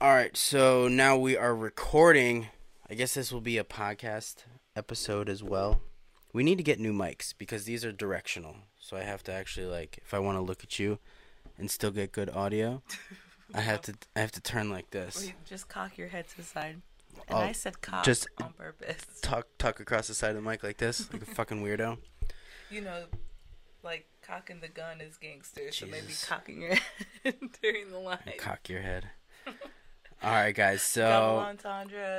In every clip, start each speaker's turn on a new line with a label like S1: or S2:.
S1: All right, so now we are recording. I guess this will be a podcast episode as well. We need to get new mics because these are directional. So I have to actually like if I want to look at you and still get good audio, I have to I have to turn like this.
S2: Wait, just cock your head to the side. And
S1: Oh,
S2: I said cock
S1: just-
S2: on purpose.
S1: Talk talk across the side of the mic like this, like a fucking weirdo.
S2: You know, like cocking the gun is gangster, so maybe
S1: Jesus.
S2: cocking your head during the line.
S1: Cock your head. All right, guys. So.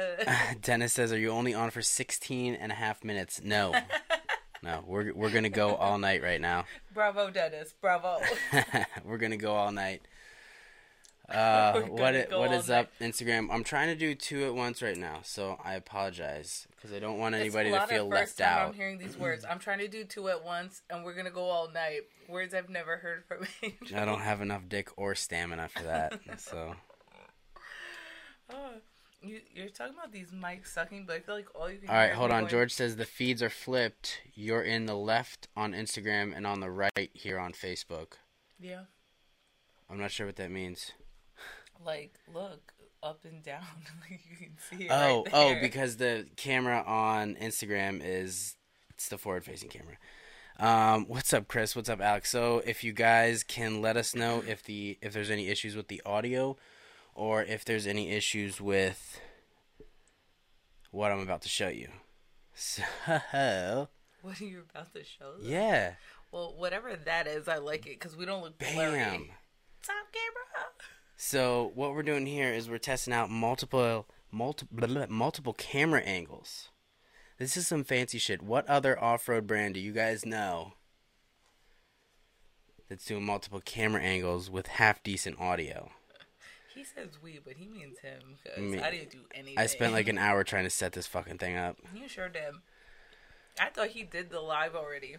S1: Dennis says, "Are you only on for 16 and a half minutes?" No. No, we're we're going to go all night right now.
S2: Bravo, Dennis. Bravo.
S1: we're gonna go all night. Uh, what it, what
S2: all
S1: up Instagram? I'm trying to do two at once right now, so I apologize because I don't want anybody to feel left out.
S2: I'm hearing these words. I'm trying to do two at once, and we're gonna go all night. Words I've never heard from Angel.
S1: I don't have enough dick or stamina for that. So
S2: Oh, you, you're talking about these mics sucking, but I feel like all you can.
S1: all right, hold on.
S2: going,
S1: George says the feeds are flipped. You're in the left on Instagram and on the right here on Facebook.
S2: Yeah,
S1: I'm not sure what that means.
S2: like look up and down, like you can see it.
S1: Oh,
S2: right
S1: oh, because the camera on Instagram is it's the forward facing camera. Um, what's up, Chris? What's up, Alex? So, if you guys can let us know if the if there's any issues with the audio, or if there's any issues with what I'm about to show you. So,
S2: what are you about to show? them?
S1: yeah,
S2: Well, whatever that is, I like it because we don't look blurry.
S1: bam.
S2: Top camera.
S1: So, what we're doing here is we're testing out multiple multiple multiple camera angles. This is some fancy shit. What other off-road brand do you guys know that's doing multiple camera angles with half decent audio?
S2: He says we, but he means him because
S1: Me.
S2: I didn't do anything.
S1: I spent like an hour trying to set this fucking thing up.
S2: You sure did. I thought he did the live already.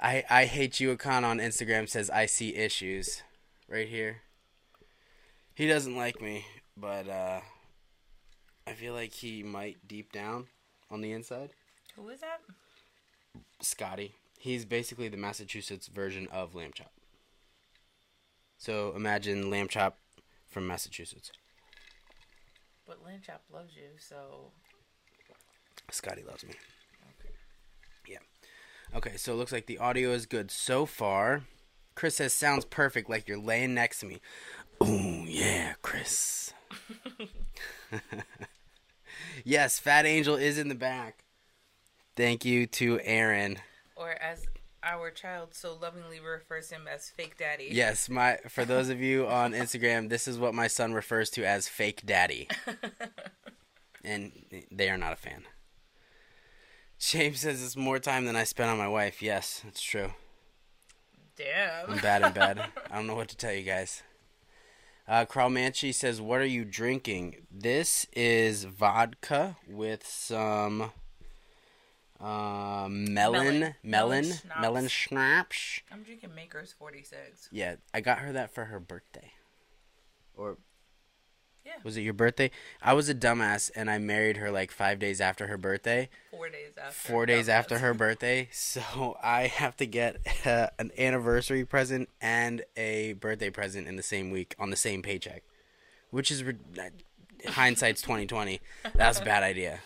S1: I I hate you Akon on Instagram says I see issues right here. He doesn't like me, but uh I feel like he might deep down on the inside.
S2: Who is that?
S1: Scotty. He's basically the Massachusetts version of Lamb Chop. So imagine Lamb Chop from Massachusetts.
S2: But Lamb Chop loves you, so
S1: Scotty loves me.
S2: okay.
S1: Yeah. Okay, so it looks like the audio is good so far. Chris says sounds perfect like you're laying next to me. Oh yeah, Chris. yes, Fat Angel is in the back. Thank you to Aaron.
S2: Or as our child so lovingly refers him as fake daddy.
S1: Yes, my for those of you on Instagram, this is what my son refers to as fake daddy. and they are not a fan. James says it's more time than I spent on my wife. Yes, it's true.
S2: Damn.
S1: I'm bad in bed. I don't know what to tell you guys. Uh, Carl Manchi says, "What are you drinking?" This is vodka with some uh, melon,
S2: Melon.
S1: melon,
S2: schnapps.
S1: schnapps.
S2: I'm drinking Maker's 46.
S1: Yeah, I got her that for her birthday. Or
S2: Yeah.
S1: was it your birthday? I was a dumbass and I married her like five days after her birthday.
S2: Four days after.
S1: Four days
S2: Dumbass.
S1: after her birthday, so I have to get uh, an anniversary present and a birthday present in the same week on the same paycheck, which is re- hindsight's twenty twenty. That's a bad idea.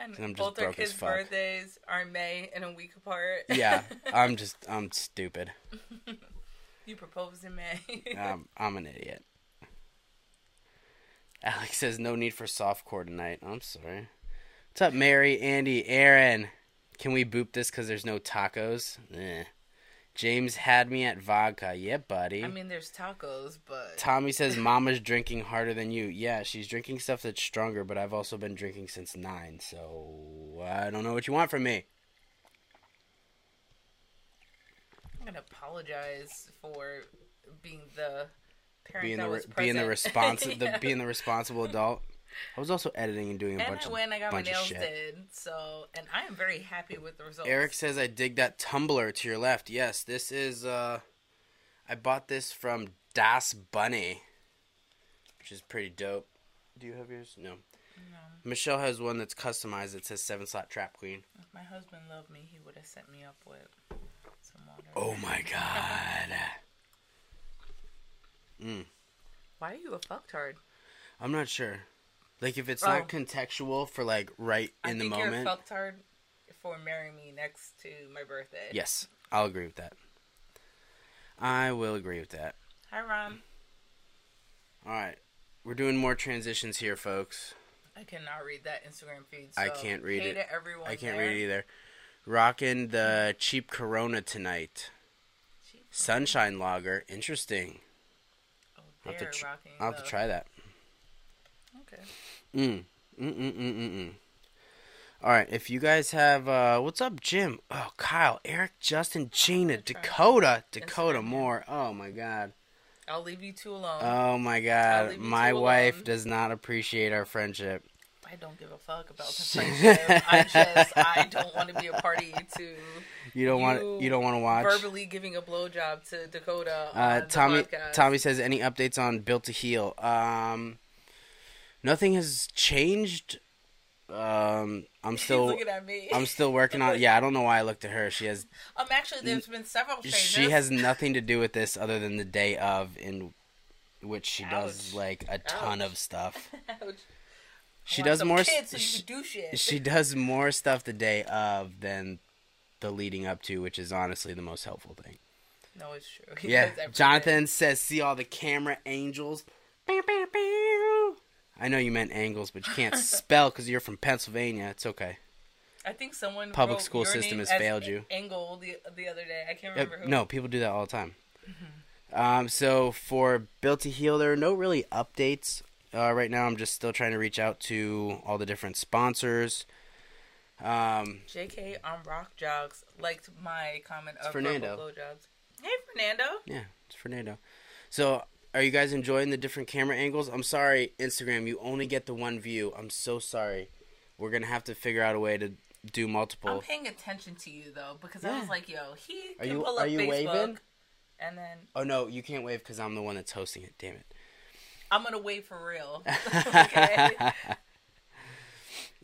S2: And
S1: I'm just
S2: both our kids' birthdays are in May and a week apart.
S1: Yeah, I'm just I'm stupid.
S2: you proposed in May.
S1: Um, I'm an idiot. Alex says no need for softcore tonight. I'm sorry. What's up, Mary, Andy, Aaron? Can we boop this because there's no tacos? Eh. James had me at vodka. Yeah, buddy.
S2: I mean, there's tacos, but
S1: Tommy says Mama's drinking harder than you. Yeah, she's drinking stuff that's stronger, but I've also been drinking since nine, so I don't know what you want from me.
S2: I'm gonna apologize for being the parent
S1: Being
S2: that
S1: the
S2: was
S1: re- being the
S2: present.
S1: responsible
S2: Yeah.
S1: the being the responsible adult. I was also editing and doing a
S2: and
S1: bunch
S2: I
S1: of
S2: went. I got my nails did. So, and I am very happy with the results.
S1: Eric says I dig that tumbler to your left. Yes, this is uh I bought this from Das Bunny, which is pretty dope. Do you have yours? No.
S2: No.
S1: Michelle has one that's customized. It says seven slot trap queen.
S2: If my husband loved me, he would have set me up with some water.
S1: Oh my god. Mm.
S2: Why are you a fucktard?
S1: I'm not sure. Like if it's
S2: Oh.
S1: not contextual for like right in
S2: I
S1: the
S2: think
S1: moment.
S2: you're a fucktard for marrying me next to my birthday.
S1: Yes, I'll agree with that. I will agree with that.
S2: Hi, Ron.
S1: All right, we're doing more transitions here, folks.
S2: I cannot read that Instagram feed.
S1: I can't read it.
S2: Everyone
S1: I can't
S2: there.
S1: read either. Rocking the cheap Corona tonight.
S2: Cheap.
S1: Sunshine Lager, interesting.
S2: Oh,
S1: I'll have to tr- I'll have to try that.
S2: Okay.
S1: Mm. Mm mm mm mm mm. All right, if you guys have, uh, what's up, Jim? Oh, Kyle, Eric, Justin, Gina. Dakota, Dakota Moore. Oh my God.
S2: I'll leave you two alone.
S1: Oh my God. My wife
S2: alone.
S1: does not appreciate our friendship.
S2: I don't give a fuck about the friendship. I just I don't want to be a party to
S1: You don't want
S2: You
S1: you don't want to watch.
S2: verbally giving a blowjob to Dakota
S1: Uh, Tommy. Tommy says any updates on Built to Heal? Um, nothing has changed. Um, I'm still
S2: looking at me.
S1: I'm still working on. Yeah, I don't know why I looked at her. She has
S2: Um, actually, there's been several changes.
S1: she has nothing to do with this other than the day of in which she does like a ton
S2: Ouch.
S1: of stuff.
S2: Ouch.
S1: She does more.
S2: so
S1: she,
S2: do shit.
S1: she does more stuff the day of than the leading up to, which is honestly the most helpful thing.
S2: no, it's true. He
S1: Yeah. Jonathan says, "See all the camera angels." Bow, bow, bow. I know you meant angles, but you can't spell because you're from Pennsylvania. It's okay.
S2: I think someone
S1: Public school system has failed you.
S2: Angle the the other day. I can't
S1: Uh,
S2: remember who.
S1: no, people do that all the time.
S2: Mm-hmm.
S1: Um, so for Built to Heal, there are no really updates uh, right now. I'm just still trying to reach out to all the different sponsors. Um,
S2: JK on Rock Jocks liked my comment of
S1: Fernando.
S2: Hey, Fernando.
S1: yeah, it's Fernando. So, are you guys enjoying the different camera angles? I'm sorry, Instagram, you only get the one view. I'm so sorry. We're gonna have to figure out a way to do multiple.
S2: I'm paying attention to you though because I was like, yo, he
S1: Are
S2: can
S1: you-
S2: pull
S1: are
S2: up
S1: you
S2: Facebook,
S1: waving?
S2: and then
S1: Oh no, you can't wave because I'm the one that's hosting it. Damn it.
S2: I'm gonna wave for real. okay.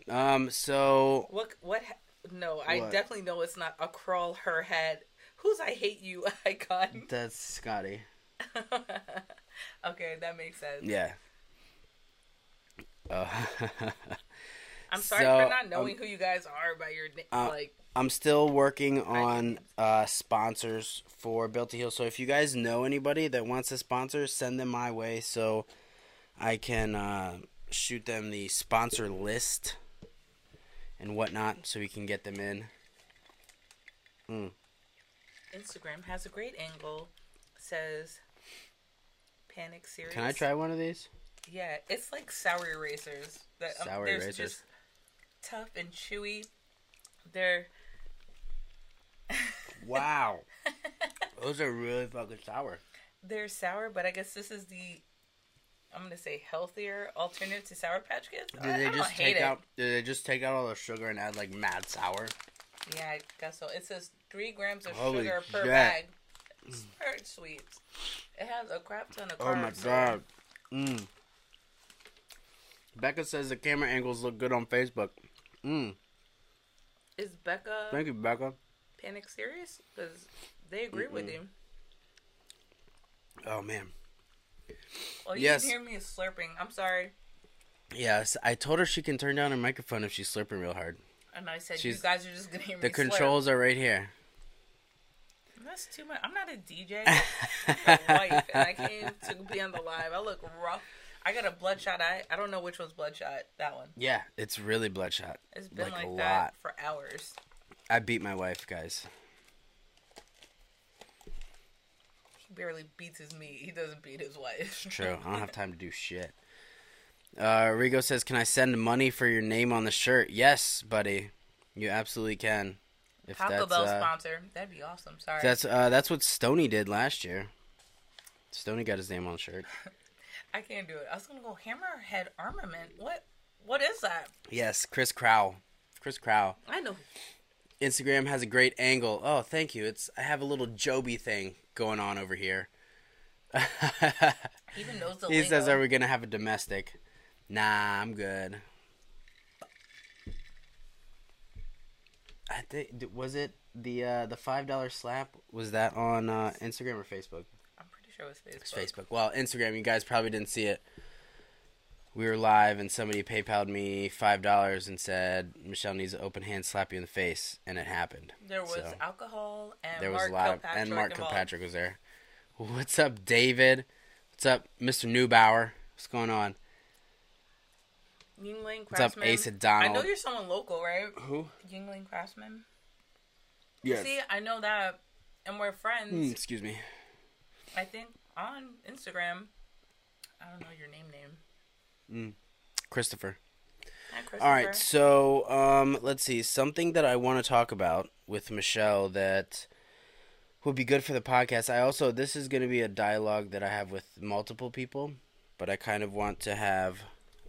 S1: um. So
S2: What? What? ha- No, I definitely know it's not a crawl her head. Who's I hate you icon?
S1: that's Scotty.
S2: okay, that makes sense.
S1: Yeah. Uh,
S2: I'm sorry
S1: So,
S2: for not knowing
S1: um,
S2: who you guys are by your name.
S1: uh,
S2: like,
S1: I'm still working on uh, sponsors for Built to Heal. So if you guys know anybody that wants a sponsor, send them my way so I can uh, shoot them the sponsor list and whatnot so we can get them in. Mm.
S2: Instagram has a great angle. Says Panic Series.
S1: Can I try one of these?
S2: Yeah, it's like sour erasers. That, um,
S1: Sour
S2: they're
S1: erasers.
S2: just tough and chewy. They're
S1: Wow. Those are really fucking sour.
S2: they're sour, but I guess this is the I'm gonna say healthier alternative to Sour Patch Kids.
S1: Did
S2: I,
S1: they
S2: I
S1: just take
S2: it.
S1: out? Did they just take out all the sugar and add like mad sour?
S2: Yeah, I guess so. It says three grams of
S1: Holy
S2: sugar per bag. Very sweet. It has a crap ton of carbs.
S1: Oh my god. Mm. Becca says the camera angles look good on Facebook. Mm.
S2: Is Becca
S1: Thank you, Becca.
S2: Panic serious? Because they agree with
S1: Mm-mm.
S2: you.
S1: Oh man.
S2: Oh, you
S1: Yes.
S2: can hear me slurping. I'm sorry.
S1: Yes, I told her she can turn down her microphone if she's slurping real hard.
S2: And I said,
S1: She's-
S2: you guys are just gonna hear me.
S1: The
S2: slurp.
S1: controls are right here.
S2: That's too much. I'm not a DJ. I'm a wife, and I came to be on the live. I look rough. I got a bloodshot eye. I don't know which one's bloodshot. That one.
S1: Yeah, it's really bloodshot.
S2: It's been
S1: Like
S2: like,
S1: a
S2: that
S1: lot.
S2: for hours.
S1: I beat my wife, guys.
S2: He barely beats his meat. He doesn't beat his wife.
S1: True. I don't have time to do shit. Uh, Rigo says, "Can I send money for your name on the shirt?" Yes, buddy. You absolutely can. If
S2: Taco
S1: that's
S2: Bell
S1: uh,
S2: sponsor. That'd be awesome. Sorry.
S1: that's uh, that's what Stony did last year. Stony got his name on the shirt.
S2: I can't do it. I was gonna go Hammerhead Armament. What? What is that?
S1: Yes, Chris Crow. Chris Crow.
S2: I know.
S1: Instagram has a great angle. Oh, thank you. It's I have a little Joby thing going on over here.
S2: He even knows the
S1: he
S2: lingo.
S1: says, "Are we gonna have a domestic?" Nah, I'm good. I think was it the uh, the five dollar slap was that on uh, Instagram or Facebook?
S2: I'm pretty sure it was Facebook.
S1: It's Facebook. Well, Instagram, you guys probably didn't see it. We were live and somebody PayPal'd me five dollars and said Michelle needs an open hand slap you in the face, and it happened.
S2: There was
S1: So,
S2: alcohol and
S1: there was
S2: Mark
S1: a lot of
S2: Kilpatrick
S1: and Mark
S2: involved.
S1: Kilpatrick was there. What's up, David? What's up, Mr. Neubauer? What's going on?
S2: Yingling
S1: What's up,
S2: Craftsman.
S1: Asa
S2: I know you're someone local, right?
S1: Who?
S2: Yingling Craftsman.
S1: Yes.
S2: See, I know that, and we're friends.
S1: Hmm, excuse me.
S2: I think on Instagram. I don't know your name. Name.
S1: Christopher.
S2: Hi, Christopher.
S1: All right, so um, let's see. Something that I want to talk about with Michelle that would be good for the podcast. I also this is going to be a dialogue that I have with multiple people, but I kind of want to have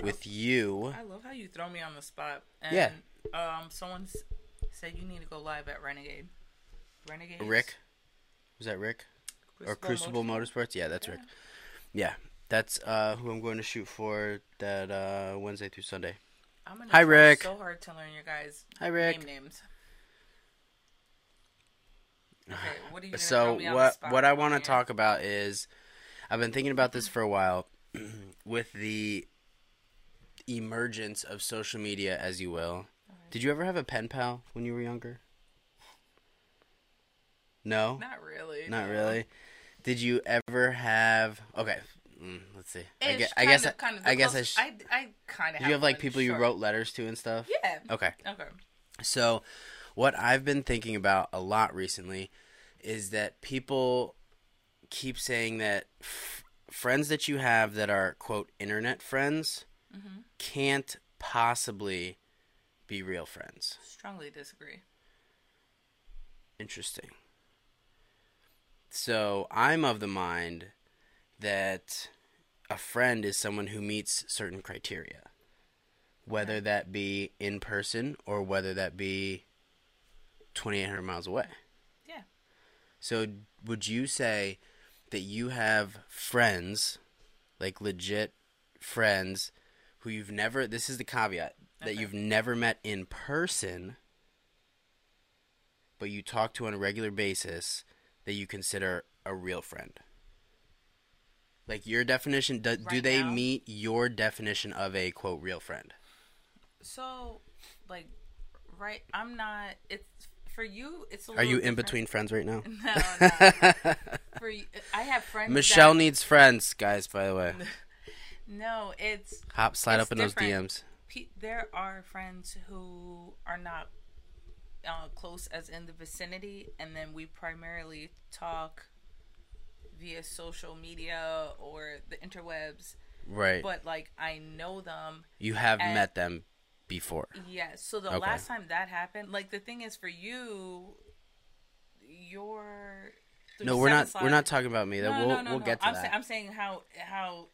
S1: with you.
S2: I love how you throw me on the spot. And,
S1: Yeah.
S2: Um. Someone said you need to go live at Renegade. Renegade.
S1: Rick, was that Rick or Crucible Motorsports? Yeah, that's Rick. Yeah, that's uh, who I'm going to shoot for that uh, Wednesday through Sunday.
S2: I'm gonna
S1: Hi, Rick.
S2: So hard to learn your guys'
S1: Hi, Rick.
S2: name names. Okay, what are you
S1: so what what I want to talk about is I've been thinking about this for a while with the emergence of social media as you will. Did you ever have a pen pal when you were younger? No?
S2: Not really.
S1: Not
S2: no.
S1: really. Did you ever have Okay, mm, let's see. I guess I guess
S2: of, kind of.
S1: I guess I sh-
S2: I, I kind of.
S1: Did you have like people you wrote letters to and stuff?
S2: Yeah.
S1: Okay.
S2: Okay.
S1: So, what I've been thinking about a lot recently is that people keep saying that f- friends that you have that are quote internet friends
S2: Mm-hmm.
S1: can't possibly be real friends.
S2: Strongly disagree.
S1: Interesting. So, I'm of the mind that a friend is someone who meets certain criteria. Whether that be in person or whether that be 2800 miles away.
S2: Yeah.
S1: So, would you say that you have friends, like legit friends, who you've never, this is the caveat, that
S2: Okay.
S1: you've never met in person, but you talk to on a regular basis, that you consider a real friend? Like your definition, do, do they
S2: now?
S1: meet your definition of a quote real friend?
S2: So, like, right? I'm not. It's for you. It's a
S1: Are you in between friends right now?
S2: No, no. for you, I have friends.
S1: Michelle
S2: that,
S1: needs friends, guys. By the way,
S2: No, it's
S1: hop slide
S2: It's
S1: up in those. DMs.
S2: pe- there are friends who are not uh, close as in the vicinity, and then we primarily talk via social media or the interwebs.
S1: Right.
S2: But like, I know them.
S1: You have
S2: And-
S1: met them before.
S2: Yes. So the
S1: Okay.
S2: last time that happened, like the thing is for you, your
S1: No, we're not.
S2: seven
S1: We're not talking about me. That
S2: No,
S1: we'll
S2: no, no,
S1: we'll get to
S2: I'm
S1: that.
S2: Say, I'm saying how how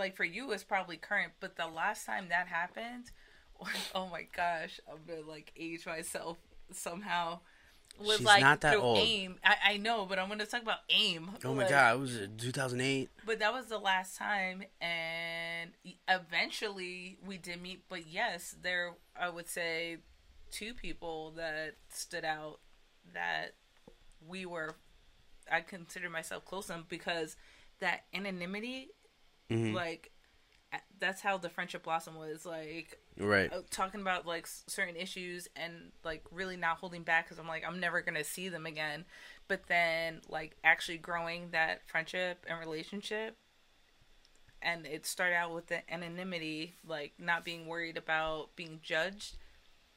S2: like for you it's probably current, but the last time that happened, oh my gosh, I'm gonna like age myself somehow. Was
S1: She's
S2: like
S1: not that
S2: through
S1: old.
S2: AIM. I, I know, but I'm gonna talk about AIM.
S1: oh my
S2: Like,
S1: god, it was uh, 2008.
S2: But that was the last time, and eventually we did meet. But yes, there I would say two people that stood out that we were. I consider myself close to them because that anonymity,
S1: Mhm.
S2: like, that's how the friendship blossom was. Like
S1: Right.
S2: uh, talking about like certain issues and like really not holding back because I'm like I'm never gonna see them again, but then like actually growing that friendship and relationship, and it started out with the anonymity, like not being worried about being judged,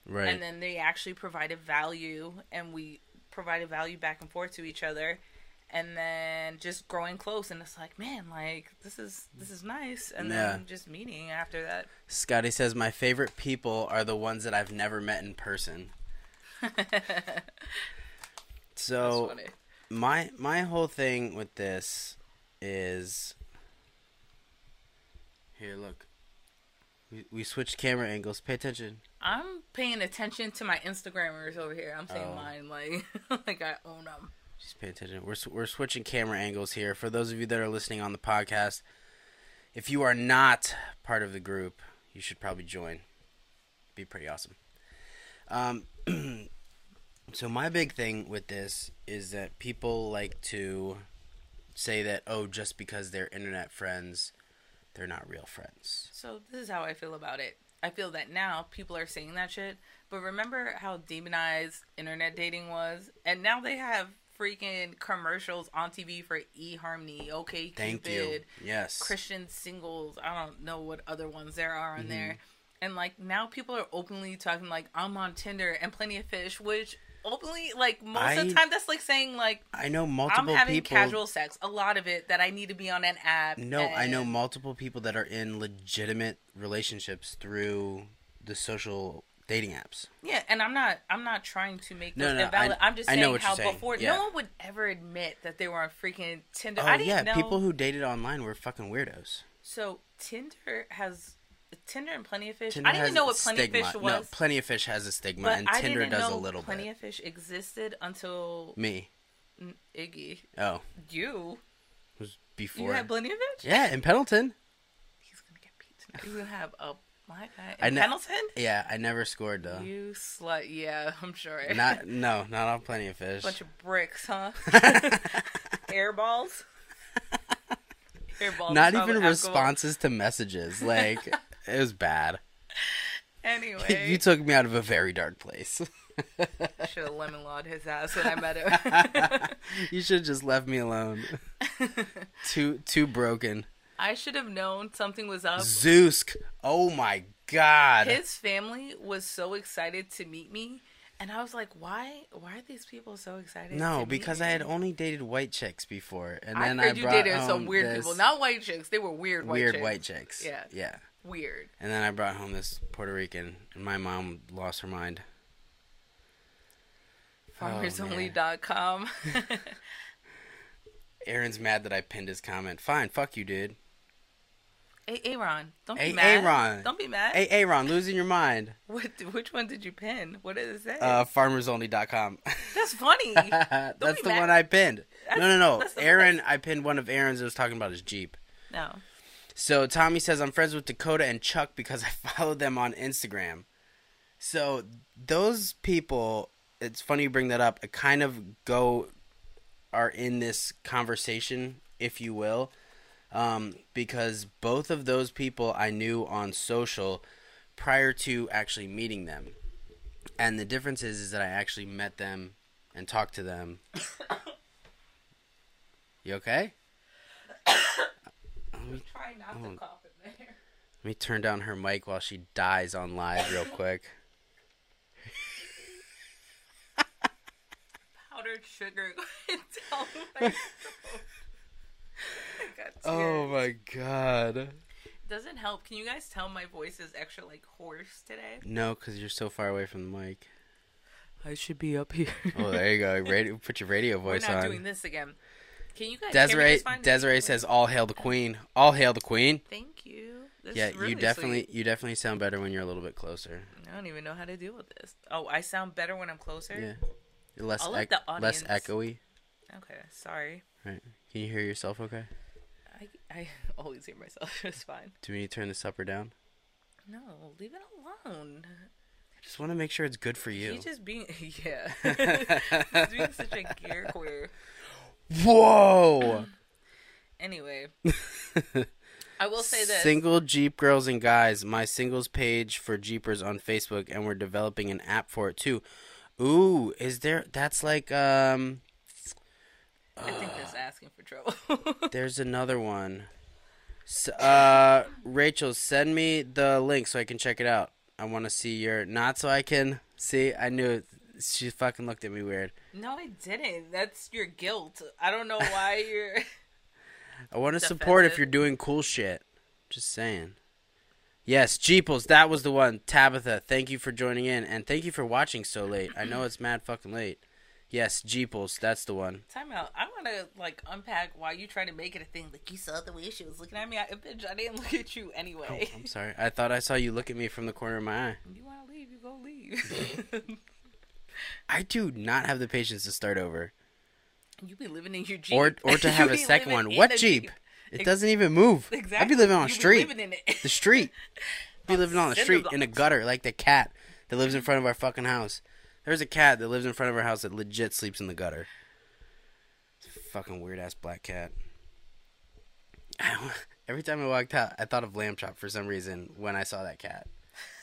S1: Right.
S2: and then they actually provided value, and we provided value back and forth to each other. And then just growing close, and it's like, man, like this is this is nice. And
S1: Yeah.
S2: then just meeting after that.
S1: Scotty says my favorite people are the ones that I've never met in person. So my my whole thing with this is here. Look, we we switched camera angles. Pay attention.
S2: I'm paying attention to my Instagrammers over here. I'm saying
S1: Oh.
S2: mine like like I own them.
S1: Just pay attention. We're we're switching camera angles here. For those of you that are listening on the podcast, if you are not part of the group, you should probably join. It'd be pretty awesome. Um, so my big thing with this is that people like to say that oh just because they're internet friends, they're not real friends.
S2: So this is how I feel about it. I feel that now people are saying that shit, but remember how demonized internet dating was, and now they have freaking commercials on TV for eHarmony, OK
S1: Thank
S2: Cupid,
S1: you. Yes.
S2: Christian singles. I don't know what other ones there are on
S1: Mm-hmm.
S2: there, and like now people are openly talking like I'm on Tinder and Plenty of Fish, which openly like most of the time that's like saying like
S1: I know
S2: I'm
S1: multiple
S2: having
S1: people.
S2: casual sex. A lot of it that I need to be on an app.
S1: No, I know multiple people that are in legitimate relationships through the social dating apps.
S2: Yeah, and I'm not I'm not trying to make
S1: No, no,
S2: invalid.
S1: I-
S2: I'm just saying how
S1: you're saying,
S2: before
S1: yeah.
S2: no one would ever admit that they were on freaking Tinder.
S1: Oh
S2: I didn't
S1: yeah,
S2: know.
S1: people who dated online were fucking weirdos.
S2: so Tinder has Tinder and Plenty of Fish.
S1: Tinder
S2: I didn't even know what
S1: stigma.
S2: Plenty of Fish
S1: No,
S2: was.
S1: Plenty of Fish has a stigma,
S2: but
S1: and
S2: I
S1: Tinder does a little
S2: Plenty
S1: bit.
S2: of Fish existed until
S1: Me.
S2: Iggy.
S1: Oh,
S2: You
S1: was before.
S2: you
S1: before.
S2: had Plenty of Fish.
S1: yeah, in Pendleton.
S2: He's gonna get beat tonight. He's gonna have a guy
S1: I ne-
S2: Pendleton.
S1: Yeah, I never scored though.
S2: You slut. Yeah, I'm sure.
S1: Not no, not on Plenty of Fish.
S2: bunch of bricks, huh? Air balls. Air balls.
S1: not even
S2: alcohol.
S1: responses to messages. Like it was bad.
S2: Anyway,
S1: you took me out of a very dark place.
S2: Should have lemon lawed his ass when I met him.
S1: you should have just left me alone. too too broken.
S2: I should have known something was up.
S1: Zeusk. Oh my god.
S2: His family was so excited to meet me, and I was like, "Why? Why are these people so excited?"
S1: no, because I had only dated white chicks before, and
S2: I
S1: then
S2: heard
S1: I
S2: you dated some weird people, not white chicks. They were weird white
S1: weird
S2: chicks.
S1: white chicks.
S2: Yeah.
S1: yeah.
S2: Weird.
S1: And then I brought home this Puerto Rican, and my mom lost her mind. Oh,
S2: FarmersOnly.com.
S1: Aaron's mad that I pinned his comment. Fine, fuck you, dude.
S2: Hey, Aaron, don't be
S1: Hey,
S2: mad.
S1: Aaron.
S2: Don't be mad.
S1: Hey, Aaron, losing your mind.
S2: What? Which one did you pin? What did it say?
S1: Uh, farmersonly.com.
S2: That's funny.
S1: That's the
S2: mad.
S1: one I pinned.
S2: That's-
S1: no, no, no. Aaron, I pinned one of Aaron's that was talking about his Jeep.
S2: no.
S1: So Tommy says I'm friends with Dakota and Chuck because I followed them on Instagram. So those people, it's funny you bring that up. A kind of go are in this conversation, if you will, um, because both of those people I knew on social prior to actually meeting them, and the difference is is that I actually met them and talked to them. you okay?
S2: Try not
S1: Oh.
S2: to cough in there.
S1: Let me turn down her mic while she dies on live real quick.
S2: Powdered sugar going down my throat. I got
S1: Oh
S2: tears.
S1: my god.
S2: Doesn't help. Can you guys tell my voice is extra like hoarse today?
S1: No, because you're so far away from the mic.
S2: I should be up here.
S1: Oh, there you go. Radio, put your radio
S2: We're
S1: voice
S2: not
S1: on.
S2: doing this again. Can you guys hear me
S1: Desiree
S2: just?
S1: Desiree says, "All hail the queen! All hail the queen!"
S2: Thank you. That's
S1: yeah,
S2: really
S1: you definitely
S2: sweet.
S1: you definitely sound better when you're a little bit closer.
S2: I don't even know how to deal with this. Oh, I sound better when I'm closer.
S1: Yeah, You're less
S2: I'll
S1: ec- less echoey.
S2: Okay, sorry.
S1: Right? Can you hear yourself? Okay.
S2: I always hear myself just fine.
S1: Do we need to turn this up or down?
S2: No, leave it alone.
S1: I just want to make sure it's good for you.
S2: He's just being yeah. He's being such a gear queer.
S1: Whoa!
S2: Anyway, I will say this.
S1: Single Jeep girls and guys, my singles page for Jeepers on Facebook, and we're developing an app for it too. Ooh, is there? That's like um.
S2: I think that's asking for trouble.
S1: There's another one. S uh, Rachel, send me the link so I can check it out. I want to see your. Not so I can see. I knew it. She fucking looked at me weird.
S2: no, I didn't. That's your guilt. I don't know why you're.
S1: I want to support if you're doing cool shit. Just saying. Yes, Jeeples, that was the one. Tabitha, thank you for joining in and thank you for watching so late. I know it's mad fucking late. Yes, Jeeples, that's the one.
S2: Time out. I want to like unpack why you try to make it a thing. Like you saw the way she was looking at me. I, bitch, I didn't look at you
S1: Oh,
S2: anyway.
S1: I'm sorry. I thought I saw you look at me from the corner of my eye.
S2: You want to leave? You go leave.
S1: I do not have the patience to start over.
S2: you be living in your jeep,
S1: Or or to have a second one. What
S2: a
S1: Jeep? It doesn't even move.
S2: Exactly.
S1: I'd be living on a
S2: be
S1: street.
S2: living in it.
S1: The street. Be
S2: On
S1: living on the street in a gutter like the cat that lives in front of our fucking house. There's a cat that lives in front of our house that legit sleeps in the gutter. fucking weird ass black cat. Every time I walked out, I thought of Lamb Chop for some reason when I saw that cat.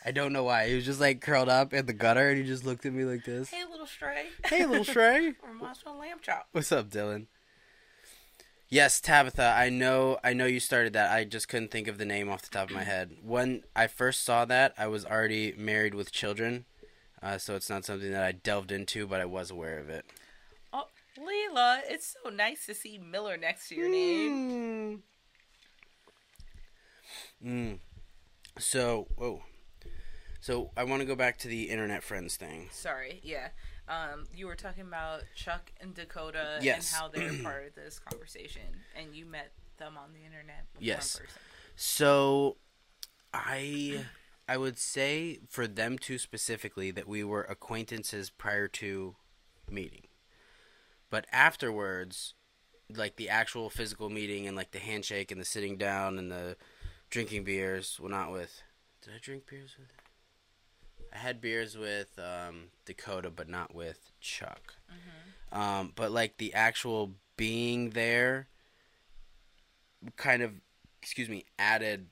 S1: I don't know why. He was just like curled up in the gutter and he just looked at me like this.
S2: Hey, little stray.
S1: Hey, little stray.
S2: Reminds me of lamb chop.
S1: What's up, Dylan? Yes, Tabitha. I know. I know you started that. I just couldn't think of the name off the top of my head. When I first saw that, I was already married with children, uh, so it's not something that I delved into, but I was aware of it.
S2: Oh, Leela, it's so nice to see Miller next to your name.
S1: Mm. Mm. So, whoa. So I want to go back to the internet friends thing.
S2: Sorry, yeah. Um, you were talking about Chuck and Dakota
S1: Yes.
S2: and how they're part of this conversation, and you met them on the internet
S1: Yes. So, I I would say for them two specifically that we were acquaintances prior to meeting, but afterwards, like the actual physical meeting and like the handshake and the sitting down and the drinking beers. Well, not with. Did I drink beers with? I had beers with um, Dakota, but not with Chuck. Um, but like the actual being there, kind of, excuse me, added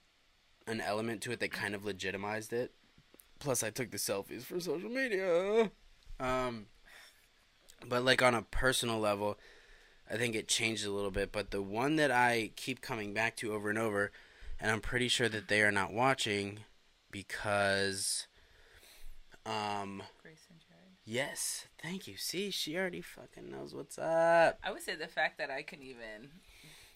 S1: an element to it that kind of legitimized it. Plus, I took the selfies for social media. Um, but like on a personal level, I think it changed a little bit. But the one that I keep coming back to over and over, and I'm pretty sure that they are not watching because, um,
S2: Grace and
S1: yes, thank you. See, she already fucking knows what's up.
S2: I would say the fact that I can even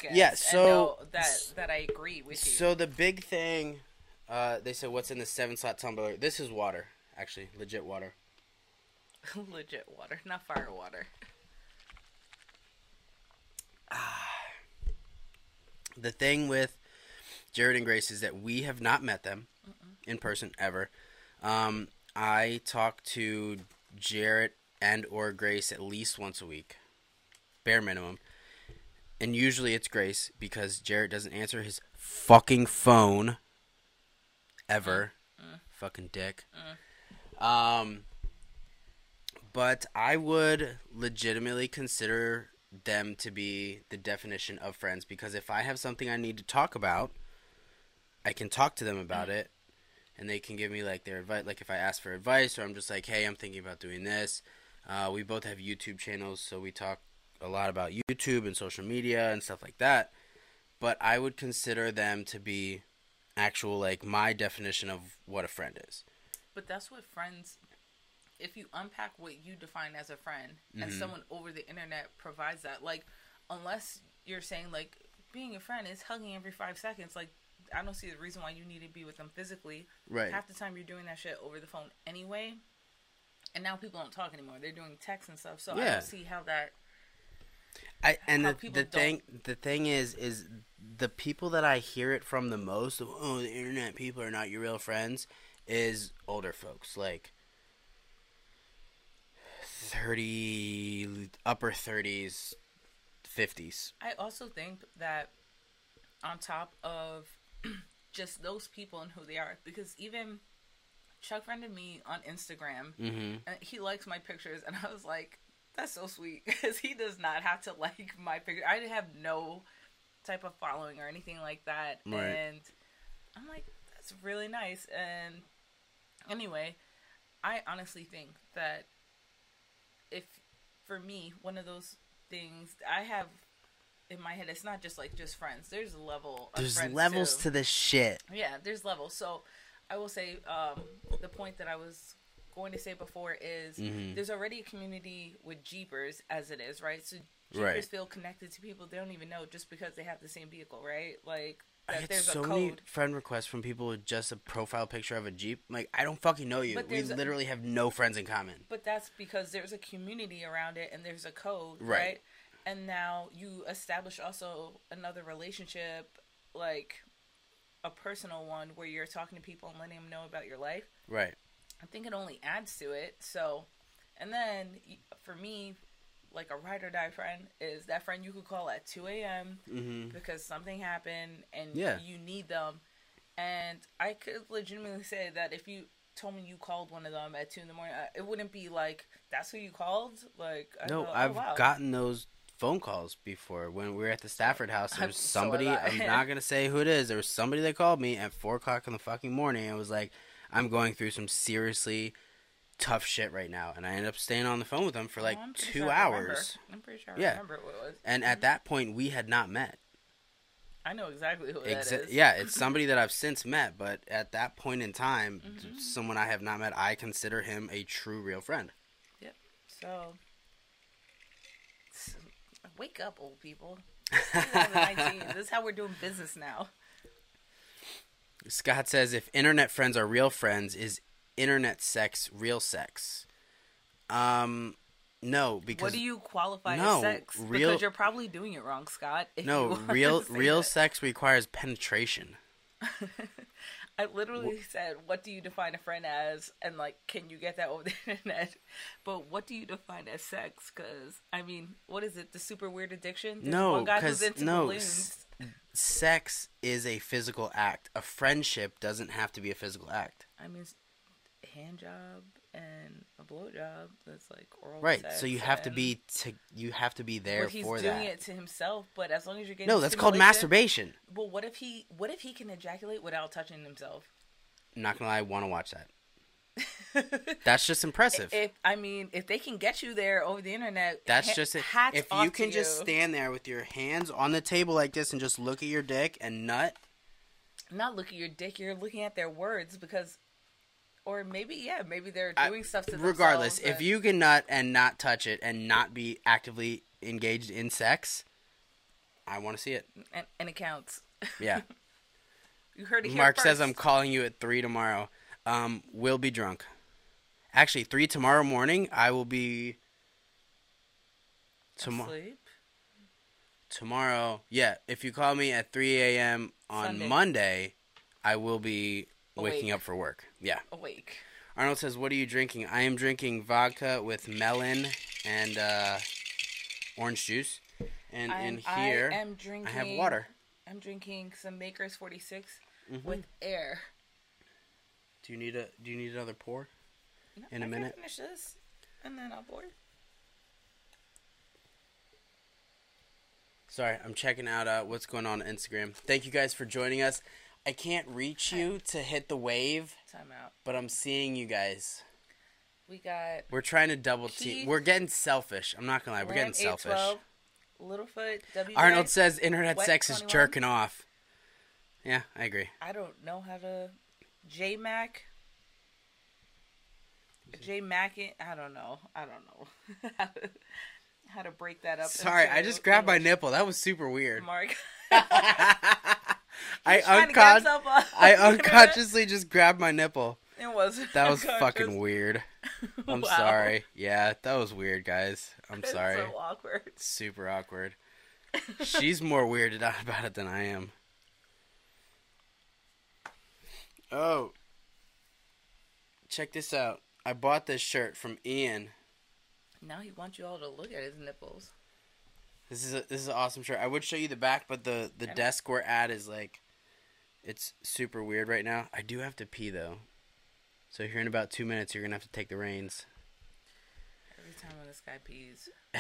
S2: guess
S1: Yeah, so-
S2: that that I agree with you.
S1: So the big thing, uh, they said, what's in the seven slot tumbler? This is water, actually, legit water.
S2: Legit water, not fire water.
S1: The thing with Jared and Grace is that we have not met them in person ever. Um, I talk to Jared and or Grace at least once a week, bare minimum. And usually it's Grace because Jarrett doesn't answer his fucking phone ever. Fucking dick. Um, but I would legitimately consider them to be the definition of friends because if I have something I need to talk about, I can talk to them about it and they can give me like their advice like if I ask for advice or I'm just like, "Hey, I'm thinking about doing this." Uh, we both have YouTube channels, so we talk a lot about YouTube and social media and stuff like that. But I would consider them to be actual like my definition of what a friend is.
S2: But that's what friends. If you unpack what you define as a friend, and
S1: Mhm.
S2: someone over the internet provides that, like, unless you're saying like being a friend is hugging every five seconds, like, I don't see the reason why you need to be with them physically.
S1: Right.
S2: Half the time you're doing that shit over the phone anyway. And now people don't talk anymore; they're doing text and stuff. So I don't see how that.
S1: I and the, the thing the thing is is the people that I hear it from the most oh the internet people are not your real friends is older folks like 30 upper 30s 50s
S2: I also think that on top of just those people and who they are, because even Chuck friended me on Instagram
S1: mhm
S2: and he likes my pictures, and I was like, that's so sweet because he does not have to like my picture. I have no type of following or anything like that,
S1: Right.
S2: and I'm like, that's really nice. And anyway, I honestly think that if for me one of those things I have in my head, it's not just like just friends. There's a level. Of
S1: there's levels
S2: too.
S1: to this shit
S2: Yeah, there's levels. So I will say um, the point that I was going to say before is
S1: Mhm.
S2: there's already a community with Jeepers as it is, right? So Jeepers
S1: Right.
S2: feel connected to people they don't even know just because they have the same vehicle, right? Like
S1: I get
S2: there's
S1: so
S2: a
S1: many friend requests from people with just a profile picture of a Jeep. Like, I don't fucking know you. We
S2: there's a-
S1: literally have no friends in common.
S2: But that's because there's a community around it and there's a code,
S1: Right.
S2: right? And now you establish also another relationship, like a personal one where you're talking to people and letting them know about your life.
S1: Right.
S2: I think it only adds to it. So, and then for me, like a ride or die friend is that friend you could call at 2 a.m.
S1: hmm
S2: because something happened and
S1: Yeah.
S2: you need them. And I could legitimately say that if you told me you called one of them at 2 in the morning, uh, it wouldn't be like, that's who you called? Like,
S1: No,
S2: go, oh,
S1: I've
S2: wow.
S1: gotten those phone calls before when we were at the Stafford house. There was somebody.
S2: I.
S1: I'm not gonna say who it is. There was somebody that called me at four o'clock in the fucking morning and was like, "I'm going through some seriously tough shit right now," and I ended up staying on the phone with them for like
S2: Oh,
S1: two
S2: sure
S1: hours.
S2: I'm pretty sure I
S1: Yeah.
S2: remember who it was.
S1: And at that point, we had not met.
S2: I know exactly who
S1: Exa-
S2: that is.
S1: Yeah, it's somebody that I've since met, but at that point in time,
S2: Mhm.
S1: someone I have not met, I consider him a true, real friend.
S2: Yep. So, wake up, old people. this is how we're doing business now.
S1: Scott says if internet friends are real friends, is internet sex real sex? Um, no, because
S2: what do you qualify
S1: No,
S2: as sex?
S1: real-
S2: Because you're probably doing it wrong, Scott. if
S1: no real real
S2: that.
S1: sex requires penetration.
S2: I literally said, "What do you define a friend as?" And like, can you get that over the internet? But what do you define as sex? Because I mean, what is it? The super weird addiction? There's
S1: No,
S2: one guy
S1: 'cause-
S2: who's into
S1: no, s- Sex is a physical act. A friendship doesn't have to be a physical act.
S2: I mean, hand job and a blow job. That's like oral.
S1: Right. So you have to be to you have to be there
S2: But he's
S1: for
S2: doing
S1: that.
S2: it to himself. But as long as you're getting
S1: No, that's called masturbation.
S2: But what if he? What if he can ejaculate without touching himself?
S1: I'm not gonna lie, I want to watch that. That's just impressive.
S2: If I mean, if they can get you there over the internet,
S1: That's
S2: ha-
S1: just it.
S2: hats
S1: If
S2: off
S1: you can just stand there with your hands on the table like this and just look at your dick and nut,
S2: not look at your dick, you're looking at their words because, or maybe yeah, maybe they're
S1: I-
S2: doing stuff to
S1: regardless, if you can nut and not touch it and not be actively engaged in sex, I want to see it.
S2: and, and it counts.
S1: Yeah.
S2: You heard it here
S1: Mark says I'm calling you at three tomorrow. Um, we'll be drunk. Actually, three tomorrow morning. I will be. Tomorrow. Tomorrow, yeah. If you call me at 3 a.m. on
S2: Sunday.
S1: Monday, I will be waking
S2: Awake.
S1: up for work. Yeah.
S2: Awake.
S1: Arnold says, "What are you drinking?" I am drinking vodka with melon and uh, orange juice, and
S2: I'm-
S1: in here
S2: I am drinking.
S1: I have water.
S2: I'm drinking some Maker's 46
S1: Mhm.
S2: with air.
S1: Do you need a Do you need another pour?
S2: No,
S1: In a
S2: I
S1: minute.
S2: Finish this, and then I'll pour.
S1: Sorry, I'm checking out uh, what's going on on Instagram. Thank you guys for joining us. I can't reach you to hit the wave,
S2: Time out.
S1: but I'm seeing you guys.
S2: We got
S1: We're trying to double team. We're getting selfish. I'm not gonna lie. We're getting selfish.
S2: 812, Littlefoot, WJ.
S1: Arnold says internet sex is jerking off. Yeah, I agree.
S2: I don't know how to. J Mac. J Mac. I don't know. I don't know how to, how to break that up.
S1: Sorry, I just grabbed my nipple. That was super weird.
S2: Mark.
S1: I
S2: He's trying to get
S1: uncon- I unconsciously just grabbed my nipple.
S2: It was.
S1: That was fucking weird. I'm
S2: Wow.
S1: sorry. Yeah, that was weird, guys. I'm
S2: It's
S1: sorry.
S2: So awkward.
S1: Super awkward. She's more weirded out about it than I am. Oh. Check this out. I bought this shirt from Ian.
S2: Now he wants you all to look at his nipples.
S1: This is a this is an awesome shirt. I would show you the back, but the the
S2: know.
S1: desk we're at is like it's super weird right now. I do have to pee though. So here in about two minutes you're gonna have to take the reins.
S2: Every time when this guy pees,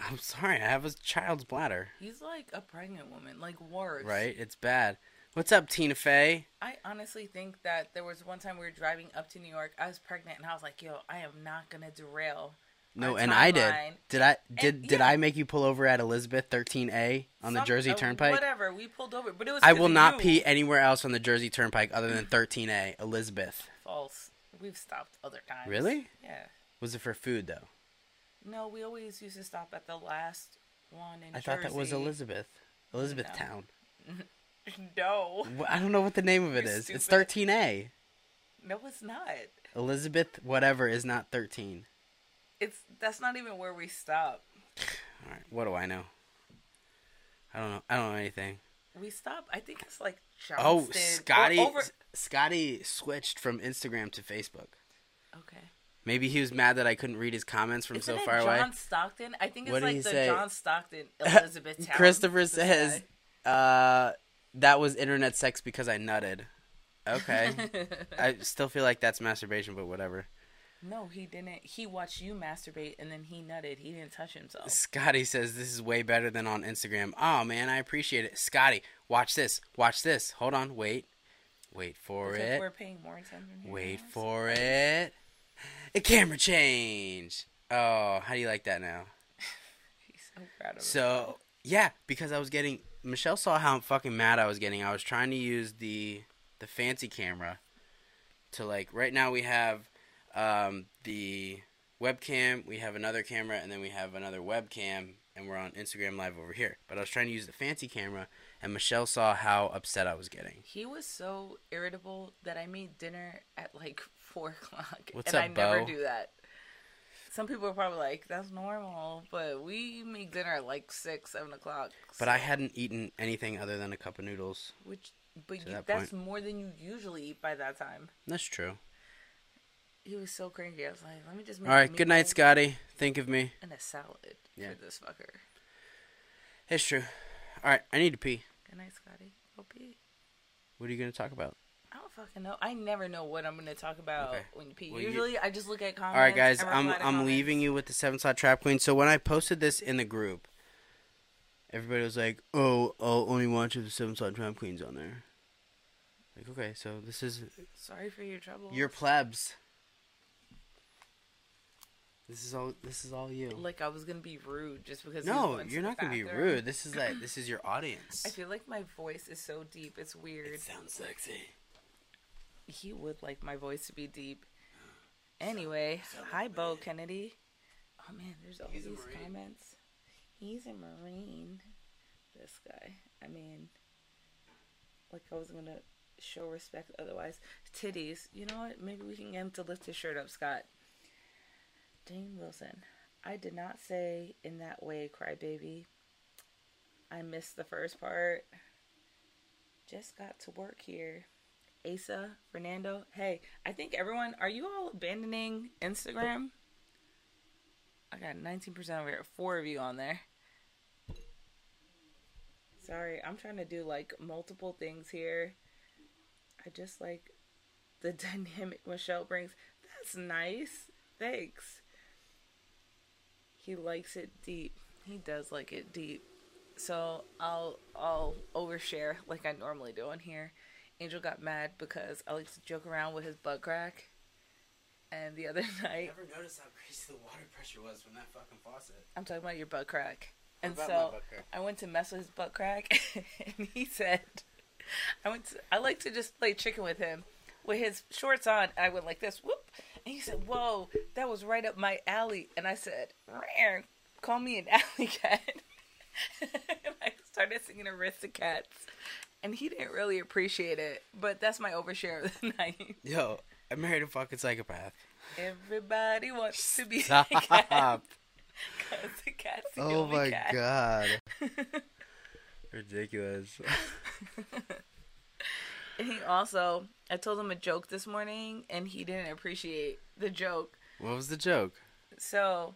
S1: I'm sorry, I have a child's bladder.
S2: he's like a pregnant woman, like worse.
S1: Right? It's bad. What's up, Tina Fey?
S2: I honestly think that there was one time we were driving up to New York. I was pregnant, and I was like, "Yo, I am not gonna derail."
S1: No, and I did. Did I did
S2: And,
S1: did
S2: yeah.
S1: I make you pull over at Elizabeth 13A on the Jersey
S2: uh,
S1: Turnpike?
S2: Whatever, we pulled over, but it was.
S1: I will not
S2: you.
S1: pee anywhere else on the Jersey Turnpike other than 13A, Elizabeth.
S2: False. We've stopped other times.
S1: Really?
S2: Yeah.
S1: Was it for food though?
S2: No, we always used to stop at the last one in
S1: I thought that was Elizabeth. Elizabeth
S2: No.
S1: Town.
S2: No,
S1: I don't know what the name of it
S2: You're
S1: is. It's 13A.
S2: no, it's not.
S1: Elizabeth whatever is not 13.
S2: It's that's not even where we stop.
S1: All right, what do I know? I don't know. I don't know anything.
S2: We stop. I think it's like John. Oh,
S1: Scotty
S2: Over...
S1: Scotty switched from Instagram to Facebook.
S2: Okay.
S1: Maybe he was mad that I couldn't read his comments from
S2: Isn't
S1: so far
S2: John
S1: away.
S2: John Stockton? I think it's
S1: What
S2: like the
S1: say?
S2: John Stockton Elizabeth Town.
S1: Christopher says, uh, that was internet sex because I nutted. Okay. I still feel like that's masturbation, but whatever.
S2: No, he didn't. He watched you masturbate and then he nutted. He didn't touch himself.
S1: Scotty says this is way better than on Instagram. Oh man, I appreciate it. Scotty, watch this. Watch this. Hold on. Wait. Wait for
S2: Because
S1: it.
S2: we're paying more attention.
S1: Wait
S2: now,
S1: for it. A camera change. Oh, how do you like that now?
S2: He's so proud of
S1: So yeah, because I was getting Michelle saw how fucking mad I was getting. I was trying to use the the fancy camera to like right now we have um, the webcam, we have another camera, and then we have another webcam, and we're on Instagram Live over here. But I was trying to use the fancy camera, and Michelle saw how upset I was getting.
S2: He was so irritable that I made dinner at like four o'clock,
S1: What's
S2: and
S1: up,
S2: I never do that. Some people are probably like, "That's normal," but we make dinner at like six, seven o'clock.
S1: But
S2: so-
S1: I hadn't eaten anything other than a cup of noodles.
S2: which, but you,
S1: that
S2: that's more than you usually eat by that time.
S1: That's true.
S2: He was so cranky. I was like, "Let me just make."
S1: All right, good night, Scotty. Think of me.
S2: And a salad
S1: Yeah.
S2: for this fucker.
S1: It's true. All right, I need to pee.
S2: Good night, Scotty. Go pee.
S1: What are you gonna talk about?
S2: I don't fucking know. I never know what I'm gonna talk about
S1: Okay.
S2: when you pee.
S1: Well, you-
S2: Usually, I just look at comments.
S1: All right, guys, I'm I'm
S2: comments.
S1: leaving you with the seven slot trap queen. So when I posted this in the group, everybody was like, "Oh, I'll only watch if the seven slot trap queen's on there." Like, okay, so this is
S2: Sorry for your trouble.
S1: your plebs. This is all. This is all you.
S2: like I was gonna be rude just because.
S1: No, you're not gonna be rude. This is like this is your audience.
S2: I feel like my voice is so deep. It's weird.
S1: It sounds sexy.
S2: He would like my voice to be deep. Anyway,
S1: like
S2: hi Bo. Kennedy. Oh man, there's all
S1: He's
S2: these comments. He's a Marine. This guy. I mean, like I was gonna show respect otherwise. Titties. You know what? Maybe we can get him to lift his shirt up, Scott. Dane Wilson. I did not say in that way, crybaby. I missed the first part. Just got to work here. Asa, Fernando. Hey, I think everyone, are you all abandoning Instagram? I got 19% over here. Four of you on there. Sorry, I'm trying to do like multiple things here. I just like the dynamic Michelle brings. That's nice. Thanks. He likes it deep. He does like it deep. So I'll I'll overshare like I normally do on here. Angel got mad because I like to joke around with his butt crack. And the other night, I
S1: Never noticed how crazy the water pressure was from that fucking faucet.
S2: I'm talking about your butt crack. And
S1: What
S2: so
S1: my butt crack?
S2: I went to mess with his butt crack, and he said, "I went. To, I like to just play chicken with him, with his shorts on." I went like this, whoop, and he said, "Whoa, that was right up my alley." And I said, "Rare, call me an alley cat." and I started singing Aristocats, and he didn't really appreciate it. But that's my overshare of the night.
S1: Yo, I married a fucking psychopath.
S2: Everybody wants to be
S1: Stop.
S2: a cat. the cat's the
S1: Oh my
S2: cat.
S1: god. Ridiculous.
S2: And he also, I told him a joke this morning, and he didn't appreciate the joke.
S1: What was the joke?
S2: So,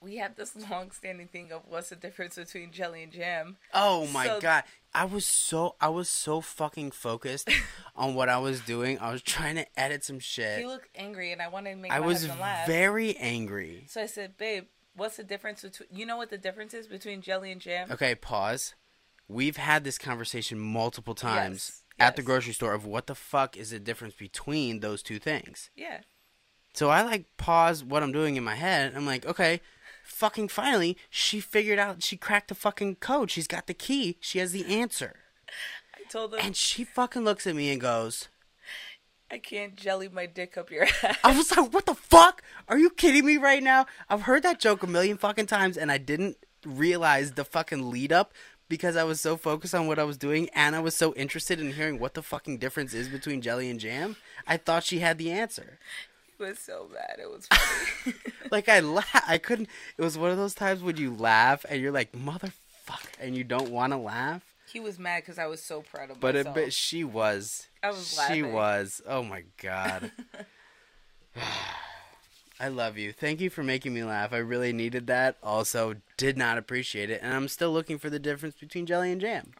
S2: we have this long-standing thing of what's the difference between jelly and jam.
S1: Oh my
S2: So-
S1: god. I was so I was so fucking focused on what I was doing. I was trying to edit some
S2: He
S1: shit.
S2: looked angry, and I wanted to make
S1: I was
S2: laugh.
S1: very angry.
S2: So I said, "Babe, what's the difference between? You know what the difference is between jelly and jam?
S1: Okay, pause. We've had this conversation multiple times
S2: Yes,
S1: at the grocery store of what the fuck is the difference between those two things.
S2: Yeah.
S1: So I like pause what I'm doing in my head. I'm like, okay, fucking finally, she figured out, she cracked the fucking code. She's got the key. She has the answer.
S2: I told him
S1: And she fucking looks at me and goes,
S2: I can't jelly my dick up your ass.
S1: I was like, what the fuck? Are you kidding me right now? I've heard that joke a million fucking times and I didn't realize the fucking lead up because I was so focused on what I was doing and I was so interested in hearing what the fucking difference is between jelly and jam. I thought she had the answer.
S2: It was so bad. It was funny.
S1: Like I la- I couldn't. It was one of those times when you laugh and you're like motherfucker, and you don't want to laugh.
S2: he was mad because I was so proud of
S1: But it,
S2: myself.
S1: but she was.
S2: I was laughing.
S1: She was. Oh my god. I love you. Thank you for making me laugh. I really needed that. Also, did not appreciate it, and I'm still looking for the difference between jelly and jam.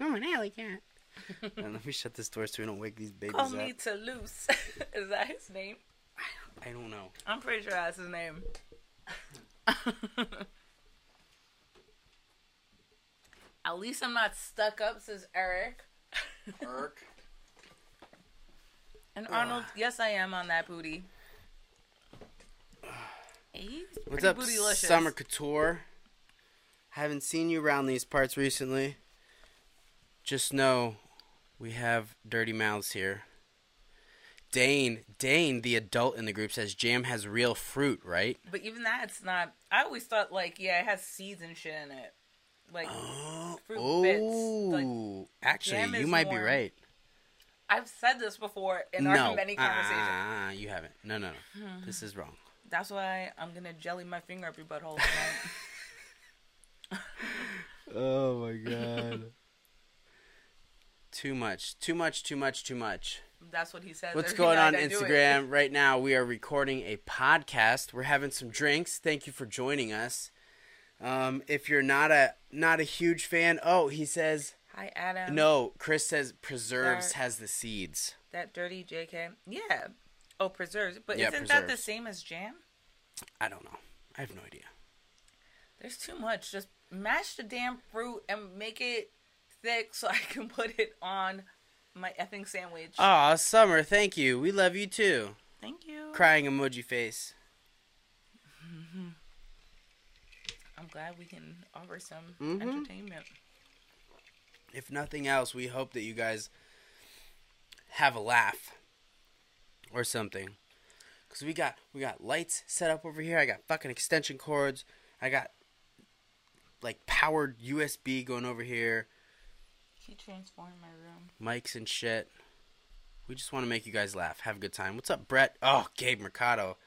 S1: I'm an alley cat. and let me shut this door so we don't wake these babies
S2: Call
S1: up.
S2: me Toulouse. Is that his name?
S1: I I don't know.
S2: I'm pretty sure that's his name. At least I'm not stuck up, says Eric.
S1: Eric.
S2: And Arnold, yes, I am on that booty. He's
S1: What's
S2: pretty
S1: up,
S2: bootylicious.
S1: Summer Couture? Haven't seen you around these parts recently. Just know we have dirty mouths here. Dane, Dane, the adult in the group says jam has real fruit, right?
S2: But even that's not. I always thought like, yeah, it has seeds and shit in it. Like
S1: Oh,
S2: Fruit bits, like,
S1: oh, actually, you
S2: is
S1: might be right.
S2: I've said this before in
S1: no,
S2: our many
S1: uh,
S2: conversations.
S1: uh, uh, you haven't. No, no, no. this is wrong.
S2: That's why I'm gonna jelly my finger up your butthole tonight.
S1: Oh my god. Too much, too much, too much, too much.
S2: That's what he says.
S1: What's going on
S2: I do it.
S1: Instagram right now? We are recording a podcast. We're having some drinks. Thank you for joining us. Um, if you're not a not a huge fan, oh, he says
S2: Hi, Adam.
S1: no. Chris says preserves
S2: That-
S1: has the seeds.
S2: That dirty JK. Yeah. Oh, preserves. But
S1: Yeah,
S2: isn't that the same as jam?
S1: I don't know. I have no idea.
S2: There's too much. Just mash the damn fruit and make it thick so I can put it on my effing sandwich.
S1: Aw, Summer, thank you. We love you too.
S2: Thank you.
S1: Crying emoji face.
S2: I'm glad we can offer some
S1: Mhm.
S2: entertainment.
S1: if nothing else, we hope that you guys have a laugh or something. Cause we got we got lights set up over here. I got fucking extension cords. I got like powered USB going over here,
S2: He transformed my room.
S1: mics and shit. We just want to make you guys laugh, have a good time. What's up, Brett? Oh, Gabe Mercado,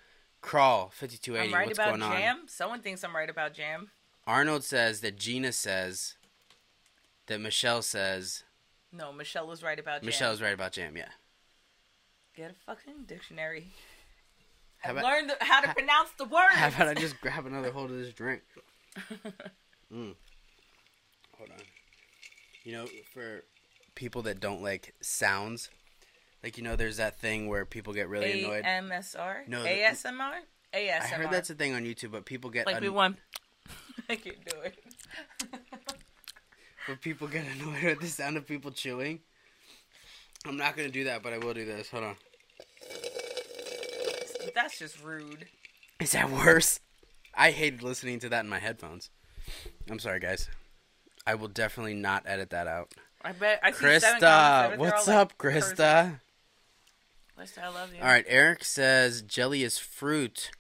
S1: crawl fifty two eighty.
S2: I'm right
S1: What's
S2: about
S1: going on?
S2: jam. Someone thinks I'm right about jam.
S1: Arnold says that Gina says that Michelle says
S2: No, Michelle was right about jam.
S1: Michelle's right about jam. Yeah.
S2: Get a fucking dictionary.
S1: How
S2: I
S1: about-
S2: learned how to pronounce the word.
S1: How about I just grab another hold of this drink? Mm. Hold on. You know, for people that don't like sounds, like you know, there's that thing where people get really annoyed.
S2: AMSR?
S1: No,
S2: ASMR? ASMR.
S1: I heard that's a thing on YouTube, but people get
S2: like
S1: un-
S2: we want. I can do it.
S1: but people get annoyed with the sound of people chewing. I'm not gonna do that, but I will do this. Hold on.
S2: That's just rude.
S1: Is that worse? I hated listening to that in my headphones. I'm sorry, guys. I will definitely not edit that out.
S2: I bet I see seven
S1: Krista, what's
S2: like
S1: up,
S2: cursing.
S1: Krista?
S2: Krista, I love you.
S1: All right, Eric says jelly is fruit.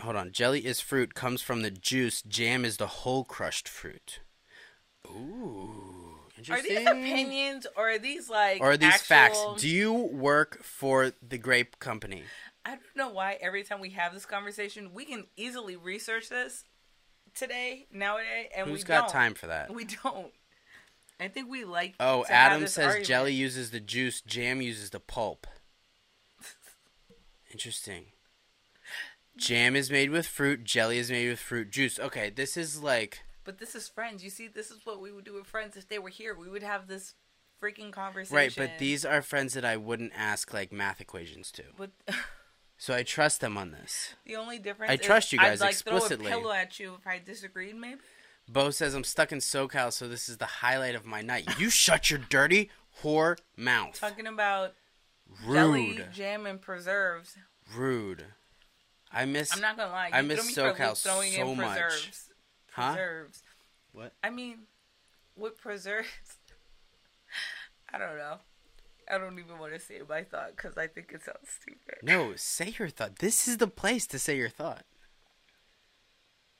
S1: Hold on, jelly is fruit comes from the juice. Jam is the whole crushed fruit. Ooh,
S2: Are these opinions or are these like
S1: Or are these facts? Do you work for the grape company?
S2: I don't know why every time we have this conversation, we can easily research this today, nowadays, and
S1: Who's
S2: we
S1: got
S2: don't.
S1: Who's got time for that?
S2: We don't. I think we like.
S1: Oh, Adam says
S2: argument.
S1: jelly uses the juice, jam uses the pulp. Interesting. Jam is made with fruit, jelly is made with fruit juice. Okay, this is like
S2: But this is friends. You see, this is what we would do with friends if they were here. We would have this freaking conversation.
S1: right, but these are friends that I wouldn't ask like math equations to.
S2: But
S1: So I trust them on this.
S2: the only difference.
S1: I
S2: is
S1: trust you guys
S2: I'd like
S1: explicitly.
S2: Throw a pillow at you if I disagreed, maybe.
S1: Bo says I'm stuck in SoCal, so this is the highlight of my night. You shut your dirty whore mouth.
S2: Talking about jelly,
S1: Rude.
S2: jam, and preserves.
S1: Rude. I miss
S2: I'm not gonna lie.
S1: I miss SoCal
S2: throwing
S1: so
S2: in
S1: much.
S2: preserves.
S1: Huh?
S2: Preserves.
S1: What?
S2: I mean, with preserves, I don't know. I don't even want to say my thought because I think it sounds stupid.
S1: No, say your thought. This is the place to say your thought.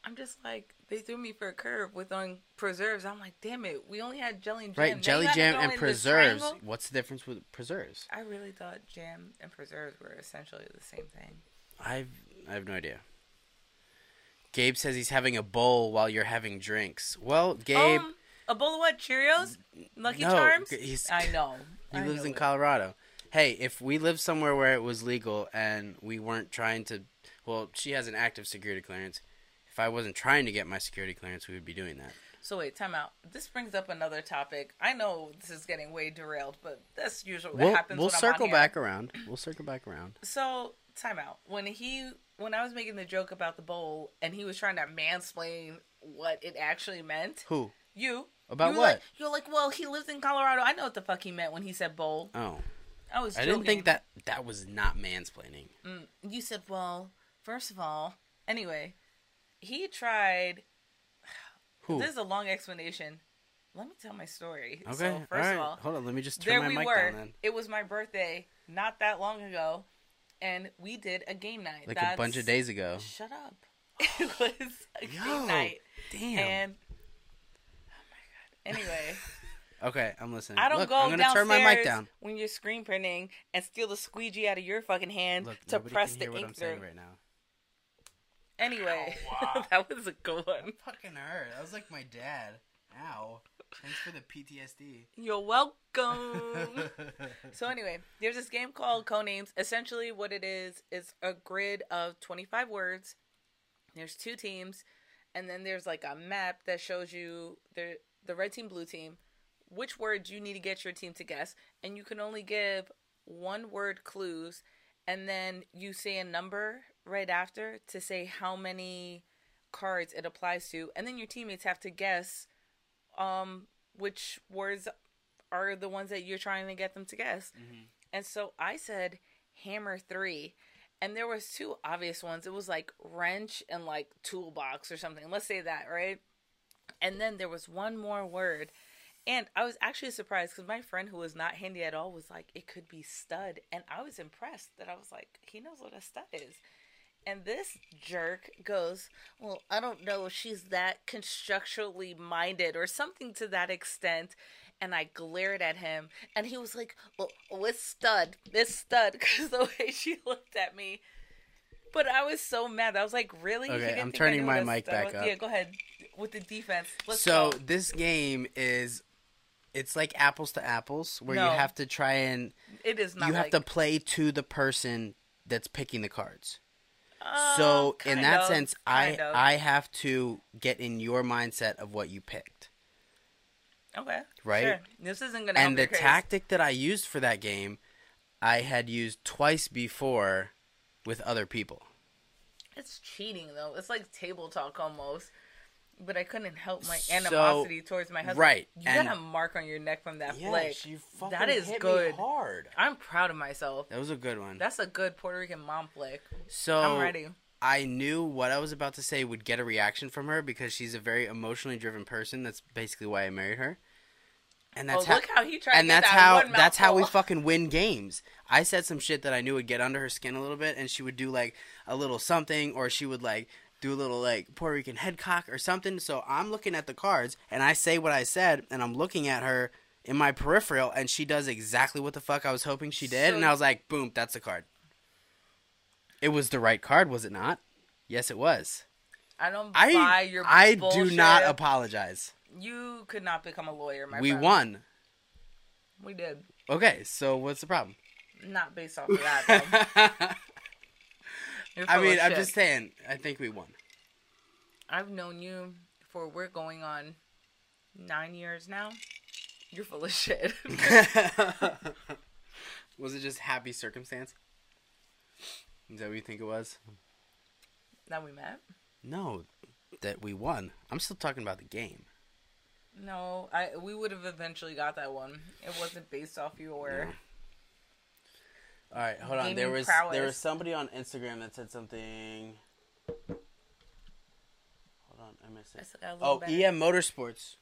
S2: I'm just like they threw me for a curve with on preserves. I'm like, damn it, we only had jelly and jam.
S1: Right,
S2: Now
S1: jelly jam and preserves. What's the difference with preserves?
S2: I really thought jam and preserves were essentially the same thing.
S1: I've I have no idea. Gabe says he's having a bowl while you're having drinks. Well, Gabe,
S2: Um, a bowl of what? Cheerios? Lucky
S1: no,
S2: Charms? I know.
S1: He
S2: I
S1: lives in. Colorado. Hey, if we lived somewhere where it was legal and we weren't trying to, well, she has an active security clearance. If I wasn't trying to get my security clearance, we would be doing that.
S2: So wait, time out. This brings up another topic. I know this is getting way derailed, but that's usually what
S1: We'll,
S2: happens.
S1: we'll
S2: when I'm on
S1: circle back around. We'll circle back around.
S2: So time out. When he when I was making the joke about the bowl and he was trying to mansplain what it actually meant,
S1: Who?
S2: you
S1: About
S2: you
S1: what?
S2: Like, you're like, well, he lives in Colorado. I know what the fuck he meant when he said bowl.
S1: Oh,
S2: I was.
S1: I
S2: Joking.
S1: didn't think that that was not mansplaining.
S2: Mm, you said, well, first of all, anyway, he tried.
S1: Who?
S2: This is a long explanation. Let me tell my story.
S1: Okay.
S2: So, first
S1: right.
S2: of all,
S1: Hold on. Let me just turn
S2: there
S1: my
S2: we
S1: mic
S2: were.
S1: down then.
S2: It was my birthday not that long ago, and we did a game night.
S1: Like a bunch of days ago.
S2: Shut up. It was a
S1: Yo,
S2: game night,
S1: Damn.
S2: and. Anyway,
S1: okay, I'm listening.
S2: I don't
S1: Look,
S2: go
S1: I'm gonna
S2: downstairs
S1: turn my mic down.
S2: when you're screen printing and steal the squeegee out of your fucking hand
S1: Look,
S2: to press
S1: can
S2: the
S1: what
S2: ink
S1: I'm
S2: through.
S1: saying right now.
S2: Anyway, oh,
S1: Ow.
S2: that was a good one.
S1: Fucking hurt. That was like my dad. Ow. Thanks for the PTSD.
S2: You're welcome. so anyway, there's this game called Codenames. Essentially, what it is is a grid of 25 words. There's two teams, and then there's like a map that shows you the the red team, blue team, which words you need to get your team to guess, and you can only give one word clues, and then you say a number right after to say how many cards it applies to, and then your teammates have to guess um which words are the ones that you're trying to get them to guess. And so I said hammer 3 and there was two obvious ones. It was like wrench and like toolbox or something. Let's say that, right? And then there was one more word. And I was actually surprised because my friend who was not handy at all was like, it could be stud. And I was impressed that I was like, he knows what a stud is. And this jerk goes, Well, I don't know if she's that constructionally minded or something to that extent. And I glared at him, and he was like, Well, it's stud. It's stud. Because the way she looked at me. But I was so mad. I was like, Really?
S1: Okay, I'm turning my mic
S2: stud
S1: back up.
S2: Yeah, go ahead. With the defense. Let's
S1: so
S2: go.
S1: this game is it's like apples to apples where
S2: No.
S1: you have to try and
S2: It is not
S1: you have to play to the person that's picking the cards.
S2: Uh,
S1: so in that
S2: of,
S1: sense I
S2: of.
S1: I have to get in your mindset of what you picked.
S2: Okay.
S1: Right?
S2: Sure. This isn't going to
S1: And the tactic that I used for that game I had used twice before with other people.
S2: It's cheating though. It's like table talk almost. But I couldn't help my
S1: So-
S2: animosity towards my husband.
S1: right,
S2: You
S1: and-
S2: got a mark on your neck from that yeah, flick.
S1: you
S2: That is good.
S1: hard.
S2: I'm proud of myself.
S1: That was a good one.
S2: That's a good Puerto Rican mom flick.
S1: so
S2: I'm ready.
S1: I knew what I was about to say would get a reaction from her because she's a very emotionally driven person. That's basically why I married her. And that's
S2: oh,
S1: how
S2: look how he tried
S1: and
S2: to get
S1: that's
S2: that
S1: how that's how we fucking win games. I said some shit that I knew would get under her skin a little bit and she would do like a little something or she would like do a little like Puerto Rican head cock or something. So I'm looking at the cards and I say what I said and I'm looking at her in my peripheral and she does exactly what the fuck I was hoping she did
S2: So-
S1: and I was like, boom, that's the card. It was the right card, was it not? Yes, it was.
S2: I don't
S1: I
S2: buy your
S1: I
S2: bullshit.
S1: do not apologize.
S2: You could not become a lawyer, my
S1: we
S2: friend.
S1: won.
S2: We did.
S1: Okay, so what's the problem?
S2: Not based off of that.
S1: I mean, I'm just saying. I think we won.
S2: I've known you for we're going on nine years now. You're full of shit.
S1: was it just happy circumstance? Is that what you think it was?
S2: that we met.
S1: No, that we won. I'm still talking about the game.
S2: No, I we would have eventually got that one. It wasn't based off your.
S1: No. All right, hold on. There was there was somebody on Instagram that said something. Hold on, I missed it.
S2: still got a little
S1: Oh,
S2: better.
S1: EM Motorsports,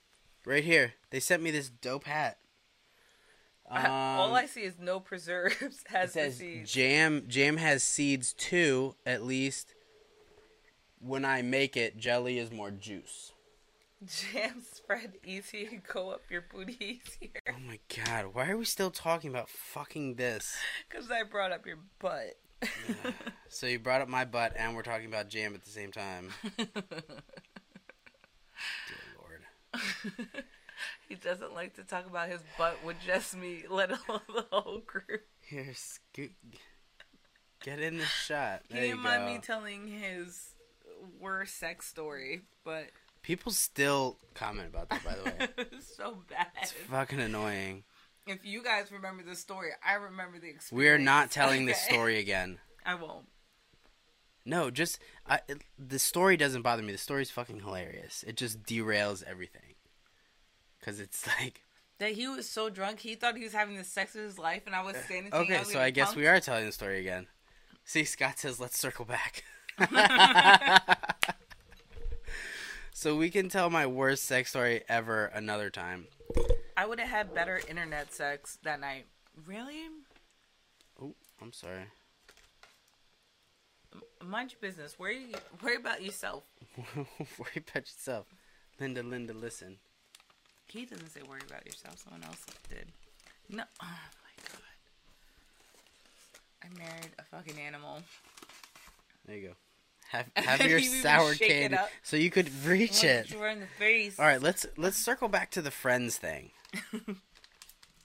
S1: right here. They sent me this dope hat.
S2: I- all
S1: Um,
S2: I see is no preserves.
S1: It
S2: Has
S1: says
S2: seeds.
S1: jam jam has seeds too. At least when I make it, jelly is more juice.
S2: Jam spread easy and go up your booty easier.
S1: Oh my god, why are we still talking about fucking this?
S2: Because I brought up your butt.
S1: So you brought up my butt, and we're talking about jam at the same time. Dear Lord.
S2: he doesn't like to talk about his butt with just me, let alone the whole group.
S1: Here, scoot. Get in the shot.
S2: He
S1: There you
S2: didn't mind
S1: go.
S2: me telling his worst sex story, but
S1: People still comment about that, by the way.
S2: it's so bad.
S1: It's fucking annoying.
S2: If you guys remember the story, I remember the experience.
S1: We are not telling this story again.
S2: I won't.
S1: No, just I, it, the story doesn't bother me. The story's fucking hilarious. It just derails everything. Cause it's like
S2: That he was so drunk, he thought he was having the sex of his life, and I was uh, standing.
S1: okay, so I guess
S2: punked.
S1: we are telling the story again. See, Scott says let's circle back. So we can tell my worst sex story ever another time.
S2: I would have had better internet sex that night. Really?
S1: Oh, I'm sorry.
S2: Mind your business. Worry, worry about yourself.
S1: Worry about yourself, Linda. Linda, listen.
S2: He doesn't say worry about yourself. Someone else did. No. Oh my god. I married a fucking animal.
S1: There you go. Have have your
S2: You
S1: sour
S2: shake it
S1: candy so you could reach it.
S2: You were in the face.
S1: All right, let's let's circle back to the friends thing.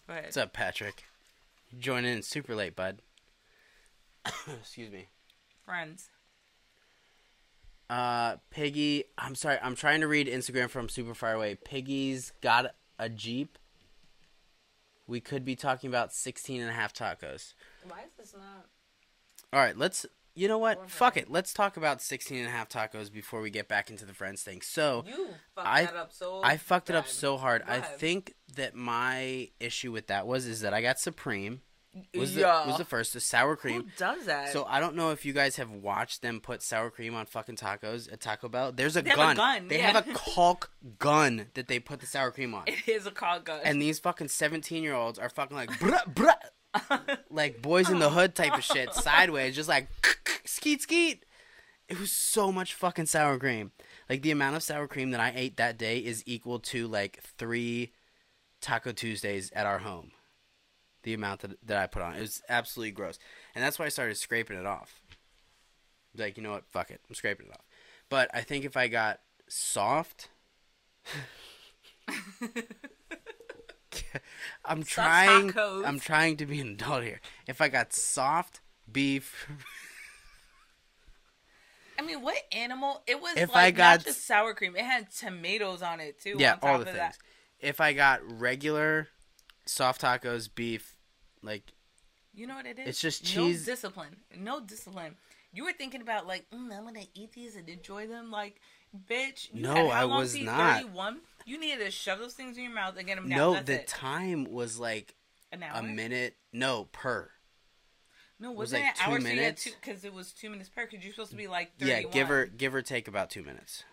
S1: What's up, Patrick? You joining in super late, bud. Excuse me.
S2: Friends.
S1: Uh, Piggy. I'm sorry. I'm trying to read Instagram from super far away. Piggy's got a Jeep. We could be talking about 16 and a half tacos.
S2: Why is this not?
S1: All right, let's. You know what? Fuck
S2: it.
S1: Let's talk about 16 and a half tacos before we get back into the friends thing. So,
S2: You fucked
S1: I-
S2: that up so.
S1: I fucked it up so hard. I think that my issue with that was is that I got Supreme. Was the
S2: Yeah.
S1: was the first the sour cream?
S2: Who does that?
S1: So I don't know if you guys have watched them put sour cream on fucking tacos at Taco Bell. There's a
S2: They have a
S1: gun.
S2: gun,
S1: They
S2: yeah.
S1: have a caulk gun that they put the sour cream on.
S2: it is a call gun.
S1: And these fucking 17 year olds are fucking like bruh, bruh, like boys in the hood type of shit, sideways, just like skeet skeet. It was so much fucking sour cream. Like the amount of sour cream that I ate that day is equal to like three Taco Tuesdays at our home. The amount that, that I put on. It was absolutely gross. And that's why I started scraping it off. Like, you know what? Fuck it. I'm scraping it off. But I think if I got soft. I'm
S2: Soft
S1: trying.
S2: tacos.
S1: I'm trying to be an adult here. If I got soft beef,
S2: I mean, what animal? It was
S1: If
S2: like
S1: I got-
S2: not just sour cream. It had tomatoes on it too.
S1: yeah,
S2: on top
S1: all the
S2: of
S1: things.
S2: That.
S1: If I got regular soft tacos, beef, like
S2: You know what it is?
S1: It's just
S2: No
S1: cheese-
S2: discipline. No discipline. You were thinking about like, mm, I'm gonna eat these and enjoy them. Like, bitch. You
S1: No, I was not.
S2: 31? You needed to shove those things in your mouth and get them down.
S1: no,
S2: That's
S1: the
S2: it.
S1: time was like
S2: An hour?
S1: a minute. No, per.
S2: No,
S1: was
S2: wasn't
S1: like
S2: it
S1: two
S2: an hour? So you had
S1: minutes.
S2: two because it was two minutes per. Because you're supposed to be like
S1: Yeah, give or give or take about two minutes.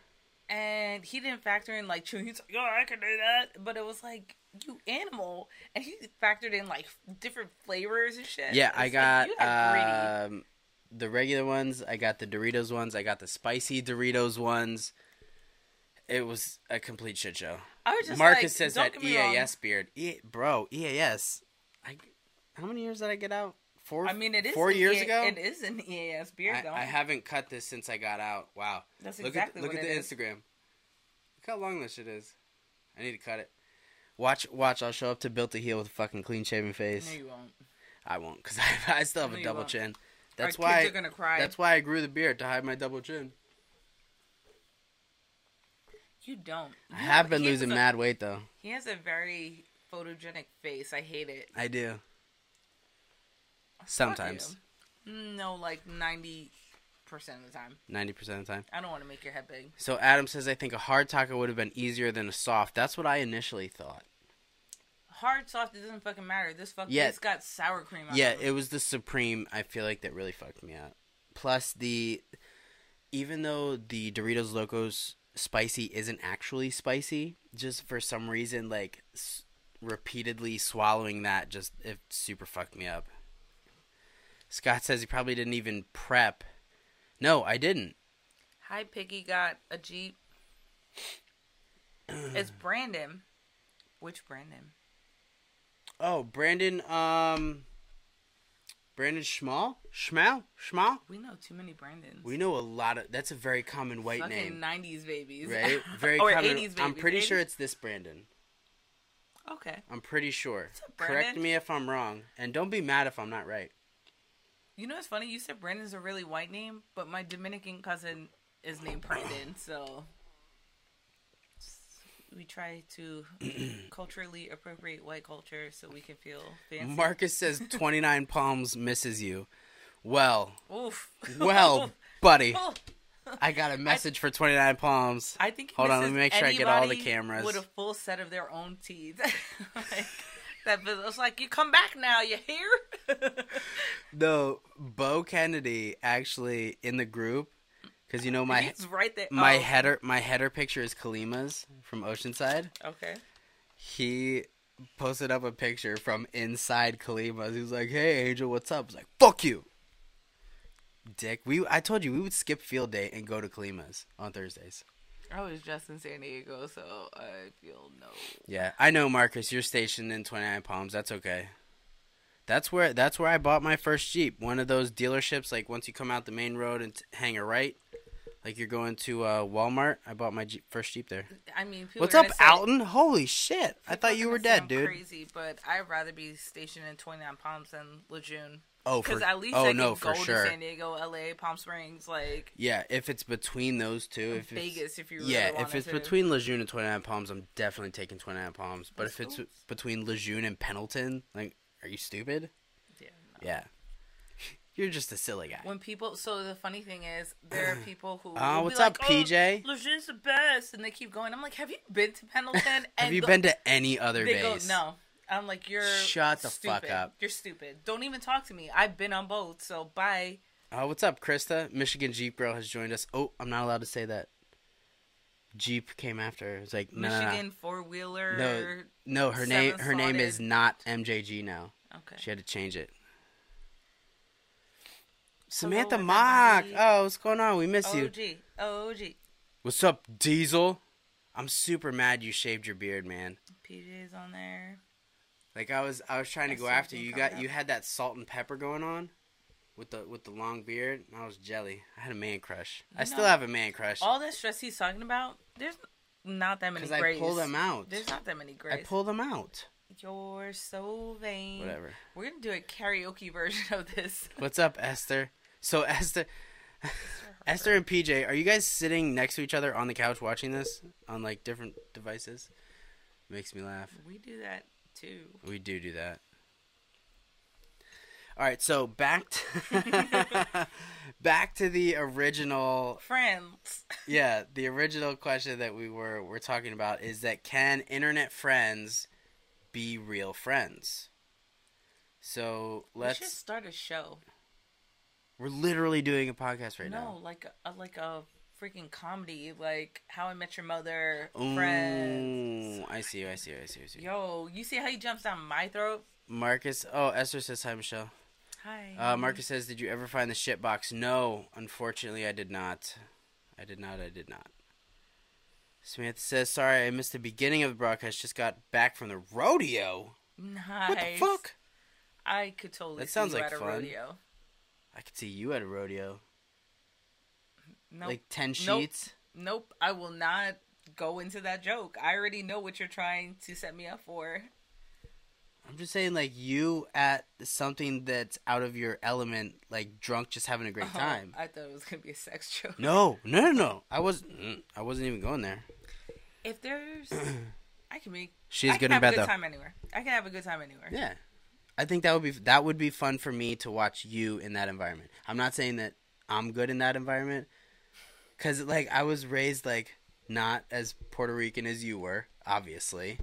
S2: And he didn't factor in like chewing. He's like, oh, I can do that. But it was like you animal, and he factored in like different flavors and shit.
S1: Yeah, I got
S2: greedy.
S1: um, the regular ones. I got the Doritos ones. I got the spicy Doritos ones. It was a complete shit show.
S2: I was just
S1: Marcus
S2: like,
S1: says that
S2: me wrong.
S1: EAS beard. E- bro, EAS. I, how many years did I get out? Four.
S2: I mean, it is
S1: four years
S2: EA
S1: ago.
S2: It is an EAS beard.
S1: I,
S2: though.
S1: I haven't cut this since I got out. Wow.
S2: That's
S1: look
S2: exactly
S1: at look
S2: what
S1: at the
S2: is.
S1: Instagram. Look how long this shit is. I need to cut it. Watch, watch. I'll show up to Built to Heal with a fucking clean shaven face.
S2: No, you won't.
S1: I won't, cause I, I still have
S2: No,
S1: a double
S2: won't.
S1: chin. That's
S2: Our
S1: why.
S2: kids are gonna cry.
S1: That's why I grew the beard to hide my double chin.
S2: You don't.
S1: I
S2: You
S1: have been losing
S2: a-
S1: mad weight though.
S2: He has a very photogenic face. I hate it.
S1: I do. Sometimes.
S2: No, like ninety percent of the time.
S1: ninety percent of the time.
S2: I don't want to make your head big.
S1: So Adam says, I think a hard taco would have been easier than a soft. That's what I initially thought.
S2: Hard, soft, it doesn't fucking matter. This fucking
S1: Yeah.
S2: it's got sour cream on
S1: Yeah,
S2: it.
S1: it was the supreme. I feel like that really fucked me up. Plus the, even though the Doritos Locos spicy isn't actually spicy, just for some reason, like s- repeatedly swallowing that just it super fucked me up. Scott says he probably didn't even prep. No, I didn't.
S2: Hi, Piggy got a Jeep. it's Brandon. Which Brandon?
S1: Oh, Brandon. Um, Brandon Schmal, Schmal, Schmal.
S2: We know too many Brandons.
S1: We know a lot of. That's a very common white name.
S2: Fucking
S1: name.
S2: 90s babies.
S1: right? Very
S2: or
S1: common.
S2: 80s babies.
S1: I'm pretty sure it's this Brandon.
S2: Okay.
S1: I'm pretty sure. Correct me if I'm wrong, and don't be mad if I'm not right.
S2: You know what's funny? You said Brandon's a really white name, but my Dominican cousin is named Brandon, so we try to culturally appropriate white culture so we can feel fancy.
S1: Marcus says 29 Palms misses you. Well,
S2: Oof.
S1: well, buddy,
S2: Oh,
S1: I got a message for 29 Palms.
S2: I think.
S1: Hold on, let me make sure I get all the cameras.
S2: with a full set of their own teeth. like, that it's like you come back now. You hear?
S1: No, Bo Kennedy actually in the group because you know my
S2: right there.
S1: my
S2: Oh,
S1: header my header picture is Kalima's from Oceanside.
S2: Okay.
S1: He posted up a picture from inside Kalima's. He was like, "Hey Angel, what's up?" I was like, "Fuck you." Dick, we I told you we would skip field day and go to Kalima's on Thursdays.
S2: I was just in San Diego, so I feel no.
S1: Yeah, I know, Marcus. You're stationed in Twenty Nine Palms. That's okay. That's where that's where I bought my first Jeep. One of those dealerships, like once you come out the main road and t- hang a right, like you're going to uh, Walmart. I bought my Jeep, first Jeep there.
S2: I mean, people
S1: What's up, Alton? Holy shit! I thought you were dead, dude.
S2: Crazy, but I'd rather be stationed in Twenty Nine Palms than Lejeune.
S1: Oh,
S2: Because
S1: for
S2: at least
S1: oh
S2: I
S1: no,
S2: can go
S1: sure.
S2: to San Diego, LA, Palm Springs, like
S1: Yeah, if it's between those two, if it's,
S2: Vegas, if you really
S1: yeah, if it's
S2: to.
S1: between Lejeune and Twenty Nine Palms, I'm definitely taking Twenty Nine Palms. But if it's
S2: Oops.
S1: between Lejeune and Pendleton, like, are you stupid?
S2: Yeah, no.
S1: Yeah, you're just a silly guy.
S2: When people, so the funny thing is, there are people who.
S1: Oh,
S2: will be
S1: what's
S2: like,
S1: up, PJ?
S2: Oh, Lejeune's the best, and they keep going. I'm like, have you been to Pendleton? And
S1: Have you
S2: the-
S1: been to any other
S2: They go,
S1: base?
S2: no. I'm like, you're
S1: Shut the
S2: stupid.
S1: fuck up.
S2: You're stupid. Don't even talk to me. I've been on both, so bye.
S1: Oh, what's up, Krista? Michigan Jeep Girl has joined us. Oh, I'm not allowed to say that. Jeep came after. It's like no, no, no.
S2: Michigan four wheeler.
S1: No, no. Her name, her name is not MJG now.
S2: Okay.
S1: She had to change it. Samantha
S2: Hello,
S1: Mock.
S2: everybody.
S1: Oh, what's going on? We miss you.
S2: OG. OG.
S1: What's up, Diesel? I'm super mad you shaved your beard, man.
S2: PJ's on there.
S1: Like I was, I was trying to go after
S2: everything
S1: you. Got
S2: up.
S1: you had that salt and pepper going on, with the with the long beard. And I was jelly. I had a man crush. I
S2: You
S1: still have a man crush.
S2: All that stress he's talking about, there's not that many
S1: Because I pull them out.
S2: There's not that many
S1: grapes.
S2: I
S1: pull them out.
S2: You're so vain.
S1: Whatever.
S2: We're gonna do a karaoke version of this.
S1: What's up, Esther? So Esther, Esther and PJ, are you guys sitting next to each other on the couch watching this on like different devices? Makes me laugh.
S2: We do that too.
S1: We do do that. All right, so back to back to the original
S2: Friends.
S1: yeah, the original question that we were were talking about is that can internet friends be real friends? So
S2: We should
S1: let's
S2: start a show.
S1: we're literally doing a podcast right
S2: no,
S1: now.
S2: No, like a, like a freaking comedy, like How I Met Your Mother, Friends.
S1: I see you, I see you, I see you, I see you.
S2: Yo, you see how he jumps down my throat?
S1: Marcus, oh, Esther says hi, Michelle.
S2: Hi.
S1: Uh, Marcus says, did you ever find the shit box? No, unfortunately, I did not. I did not, I did not. Samantha says, sorry, I missed the beginning of the broadcast. Just got back from the rodeo.
S2: Nice.
S1: What the fuck?
S2: I could totally.
S1: That
S2: see
S1: sounds
S2: you
S1: like
S2: at a
S1: fun.
S2: rodeo.
S1: I could see you at a rodeo.
S2: Nope.
S1: Like 10
S2: Nope.
S1: sheets.
S2: Nope. I will not go into that joke. I already know what you're trying to set me up for.
S1: I'm just saying, like, you at something that's out of your element, like drunk, just having a great
S2: Oh,
S1: time.
S2: I thought it was gonna be a sex joke.
S1: No, no, no, no. I was, mm, I wasn't even going there.
S2: If there's, I can make.
S1: She's
S2: I
S1: good
S2: can
S1: and
S2: have a
S1: bad
S2: good
S1: though.
S2: time anywhere. I can have a good time anywhere.
S1: Yeah. I think that would be that would be fun for me to watch you in that environment. I'm not saying that I'm good in that environment cuz like I was raised like not as Puerto Rican as you were, obviously.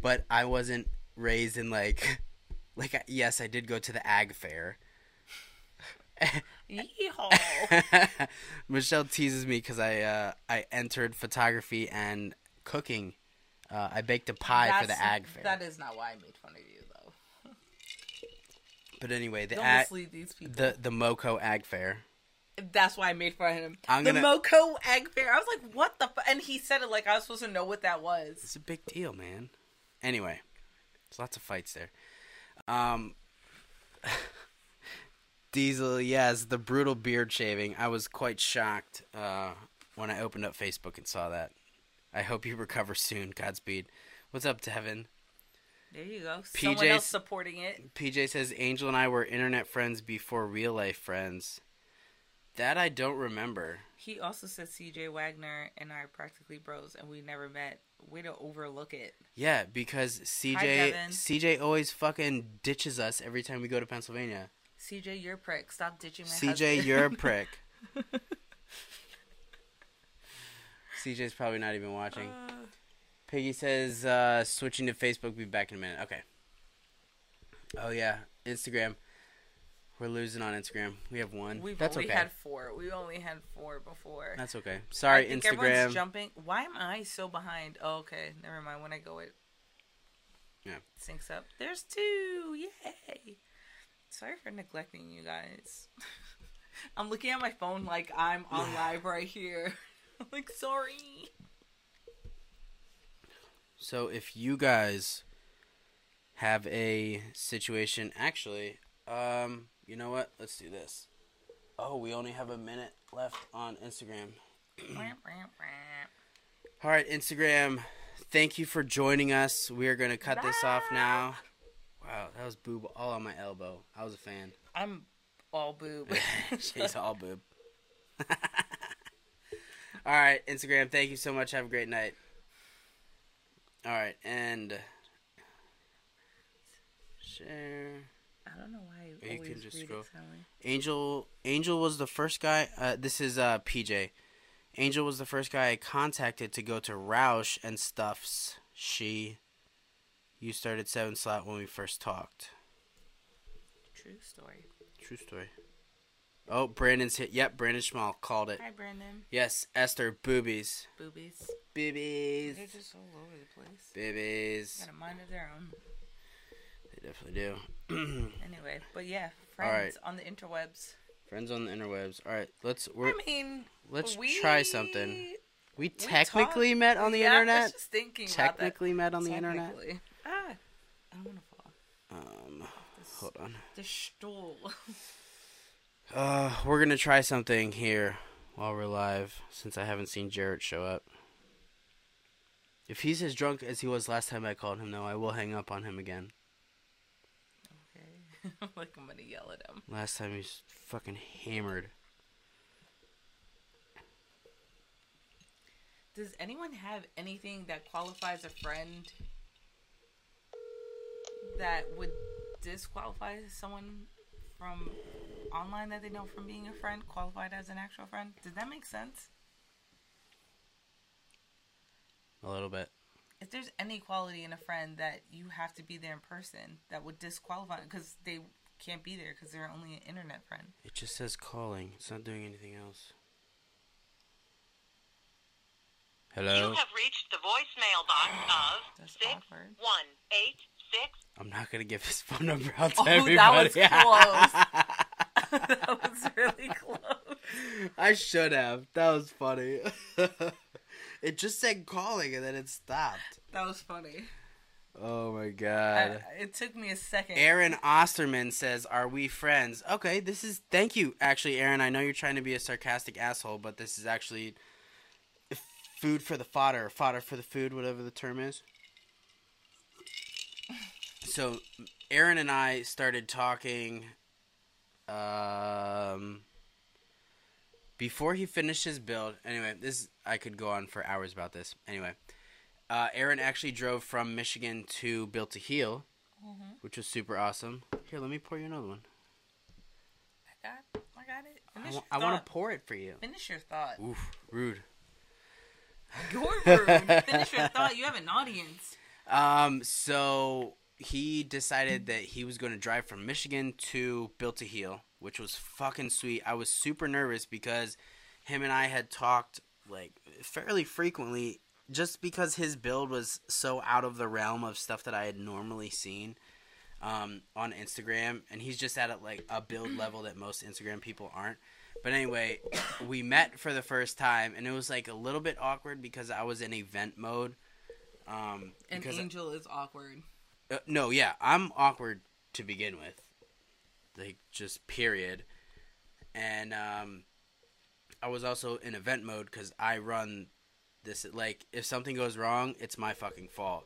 S1: But I wasn't raised in like like yes, I did go to the ag fair.
S2: Yeehaw.
S1: Michelle teases me cuz I uh I entered photography and cooking. Uh, I baked a pie for the ag fair.
S2: That is not why I made fun of you, though.
S1: but anyway, the
S2: Don't
S1: ag,
S2: these people.
S1: the the Moco ag fair.
S2: That's why I made fun of him.
S1: I'm
S2: the
S1: gonna-
S2: Moco Egg Fair. I was like, what the? Fu-? And he said it like I was supposed to know what that was.
S1: It's a big deal, man. Anyway, there's lots of fights there. Um, Diesel, yes, the brutal beard shaving. I was quite shocked uh, when I opened up Facebook and saw that. I hope you recover soon. Godspeed. What's up, Devin?
S2: There you go. Someone else supporting it.
S1: PJ says Angel and I were internet friends before real life friends. That I don't remember.
S2: He also said C.J. Wagner and I are practically bros, and we never met. way to overlook it.
S1: Yeah, because CJ
S2: Devin.
S1: CJ always fucking ditches us every time we go to Pennsylvania.
S2: CJ, you're a prick. Stop ditching my
S1: CJ,
S2: husband.
S1: you're a prick. CJ's probably not even watching.
S2: Uh,
S1: Piggy says uh, switching to Facebook. Be back in a minute. Okay. Oh yeah, Instagram. We're losing on Instagram. We have one.
S2: We've
S1: That's
S2: only
S1: okay.
S2: had four. We only had four before.
S1: That's okay. Sorry,
S2: I think
S1: Instagram.
S2: everyone's jumping. Why am I so behind? Oh, okay. Never mind. When I go, it
S1: Yeah.
S2: syncs up. There's two. Yay. Sorry for neglecting you guys. I'm looking at my phone like I'm on live right here. I'm like, sorry.
S1: So if you guys have a situation, actually, um, you know what? Let's do this. Oh, we only have a minute left on Instagram. All right, Instagram. Thank you for joining us. We are gonna cut this off now. Wow, that was boob all on my elbow. I was a fan.
S2: I'm all boob.
S1: She's all boob. all right, Instagram. Thank you so much. Have a great night. All right, and share.
S2: I don't know why I
S1: you
S2: always
S1: can just
S2: read
S1: scroll. Angel Angel was the first guy. Uh, this is uh, PJ. Angel was the first guy I contacted to go to Roush and Stuffs. She. You started seven slot when we first talked.
S2: True story.
S1: True story. Oh, Brandon's hit. Yep, Brandon Schmal called it.
S2: Hi, Brandon.
S1: Yes, Esther boobies.
S2: Boobies.
S1: Boobies.
S2: They're just all over the place.
S1: Boobies.
S2: Got a mind of their own.
S1: Definitely do.
S2: Anyway, but yeah, friends
S1: right.
S2: on the interwebs.
S1: Friends on the interwebs. All right, let's we're,
S2: I mean,
S1: let's
S2: we,
S1: try something. We technically met on the
S2: yeah, I was
S1: internet.
S2: just thinking
S1: Technically met on the internet.
S2: Ah, I don't want to fall.
S1: Um,
S2: This,
S1: hold on.
S2: the stool.
S1: Uh, we're gonna try something here while we're live, since I haven't seen Jarrett show up. If he's as drunk as he was last time I called him, though, I will hang up on him again.
S2: like I'm gonna yell at him.
S1: Last time he's fucking hammered.
S2: Does anyone have anything that qualifies a friend that would disqualify someone from online that they know from being a friend qualified as an actual friend? Did that make sense?
S1: A little bit.
S2: If there's any quality in a friend that you have to be there in person, that would disqualify because they can't be there because they're only an internet friend.
S1: It just says calling. It's not doing anything else. Hello?
S3: You have reached the voicemail box of
S2: That's
S3: six
S2: awkward.
S3: one eight six.
S1: I'm not gonna give his phone number out to
S2: Oh, that
S1: everybody.
S2: was that was really close.
S1: I should have. That was funny. It just said calling and then it stopped.
S2: That was funny.
S1: Oh my
S2: I,
S1: god.
S2: it took me a second.
S1: Aaron Osterman says, "Are we friends?" Okay, this is thank you. Actually, Aaron, I know you're trying to be a sarcastic asshole, but this is actually food for the fodder, fodder for the food, whatever the term is. So, Aaron and I started talking um before he finished his build. Anyway, this I could go on for hours about this. Anyway, uh, Aaron actually drove from Michigan to Built to Heal
S2: Mhm.
S1: which was super awesome. Here, let me pour you another one.
S2: I got, I got it.
S1: I,
S2: Finish
S1: wa-
S2: your
S1: I want to pour it for you.
S2: Finish your thought.
S1: Oof, rude.
S2: You're rude. Finish your thought. You have an audience.
S1: Um, so he decided that he was going to drive from Michigan to Built to Heal, which was fucking sweet. I was super nervous because him and I had talked like fairly frequently just because his build was so out of the realm of stuff that I had normally seen um, on Instagram, and he's just at a, like a build level that most Instagram people aren't. But anyway, we met for the first time, and it was like a little bit awkward because I was in event mode. Um,
S2: An
S1: because
S2: angel is awkward.
S1: Uh, no, yeah, I'm awkward to begin with, like just period. And um, I was also in event mode because I run this. Like, if something goes wrong, it's my fucking fault,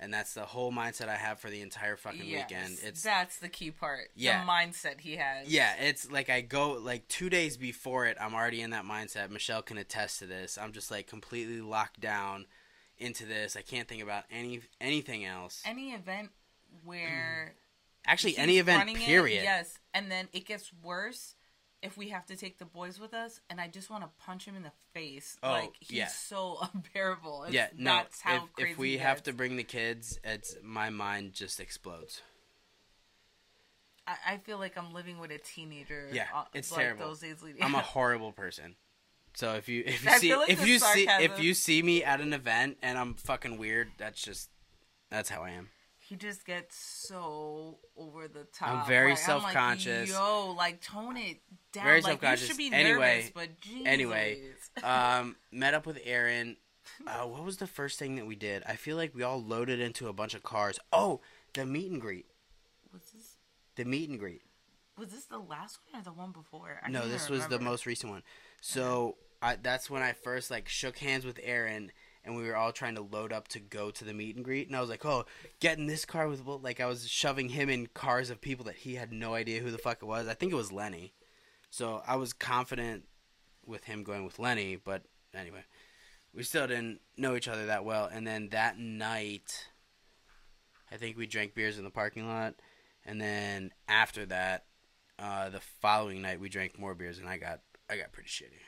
S1: and that's the whole mindset I have for the entire fucking
S2: Yes,
S1: weekend. It's
S2: that's the key part.
S1: Yeah.
S2: The mindset he has.
S1: yeah, it's like I go like two days before it. I'm already in that mindset. Michelle can attest to this. I'm just like completely locked down into this. I can't think about any anything else.
S2: Any event where
S1: Actually, any event,
S2: running it,
S1: period.
S2: yes, and then it gets worse if we have to take the boys with us, and I just want to punch him in the face.
S1: Oh,
S2: like he's
S1: yeah.
S2: so unbearable. It's,
S1: yeah, no.
S2: that's how
S1: if,
S2: crazy
S1: if we have to bring the kids, it's my mind just explodes.
S2: I, I feel like I'm living with a teenager.
S1: Yeah,
S2: uh,
S1: it's
S2: like
S1: terrible.
S2: Those days leading.
S1: I'm a horrible person. So if you if you
S2: I
S1: see
S2: like
S1: if you see if you see me at an event and I'm fucking weird, that's just that's how I am.
S2: he just gets so over the top.
S1: I'm very
S2: Like, I'm like,
S1: self-conscious.
S2: Yo, like tone it down.
S1: Very
S2: like, should be
S1: Anyway-
S2: nervous,
S1: anyway, Um, met up with Aaron. Uh, what was the first thing that we did? I feel like we all loaded into a bunch of cars. Oh, the meet and greet.
S2: was this
S1: The meet and greet.
S2: was this the last one or the one before? I
S1: no, this was the most recent one. So I, that's when I first like shook hands with Aaron, and we were all trying to load up to go to the meet and greet. And I was like, "Oh, get in this car with like I was shoving him in cars of people that he had no idea who the fuck it was. I think it was Lenny. So I was confident with him going with Lenny, but anyway, we still didn't know each other that well. And then that night, I think we drank beers in the parking lot, and then after that, uh, the following night we drank more beers, and I got I got pretty shitty.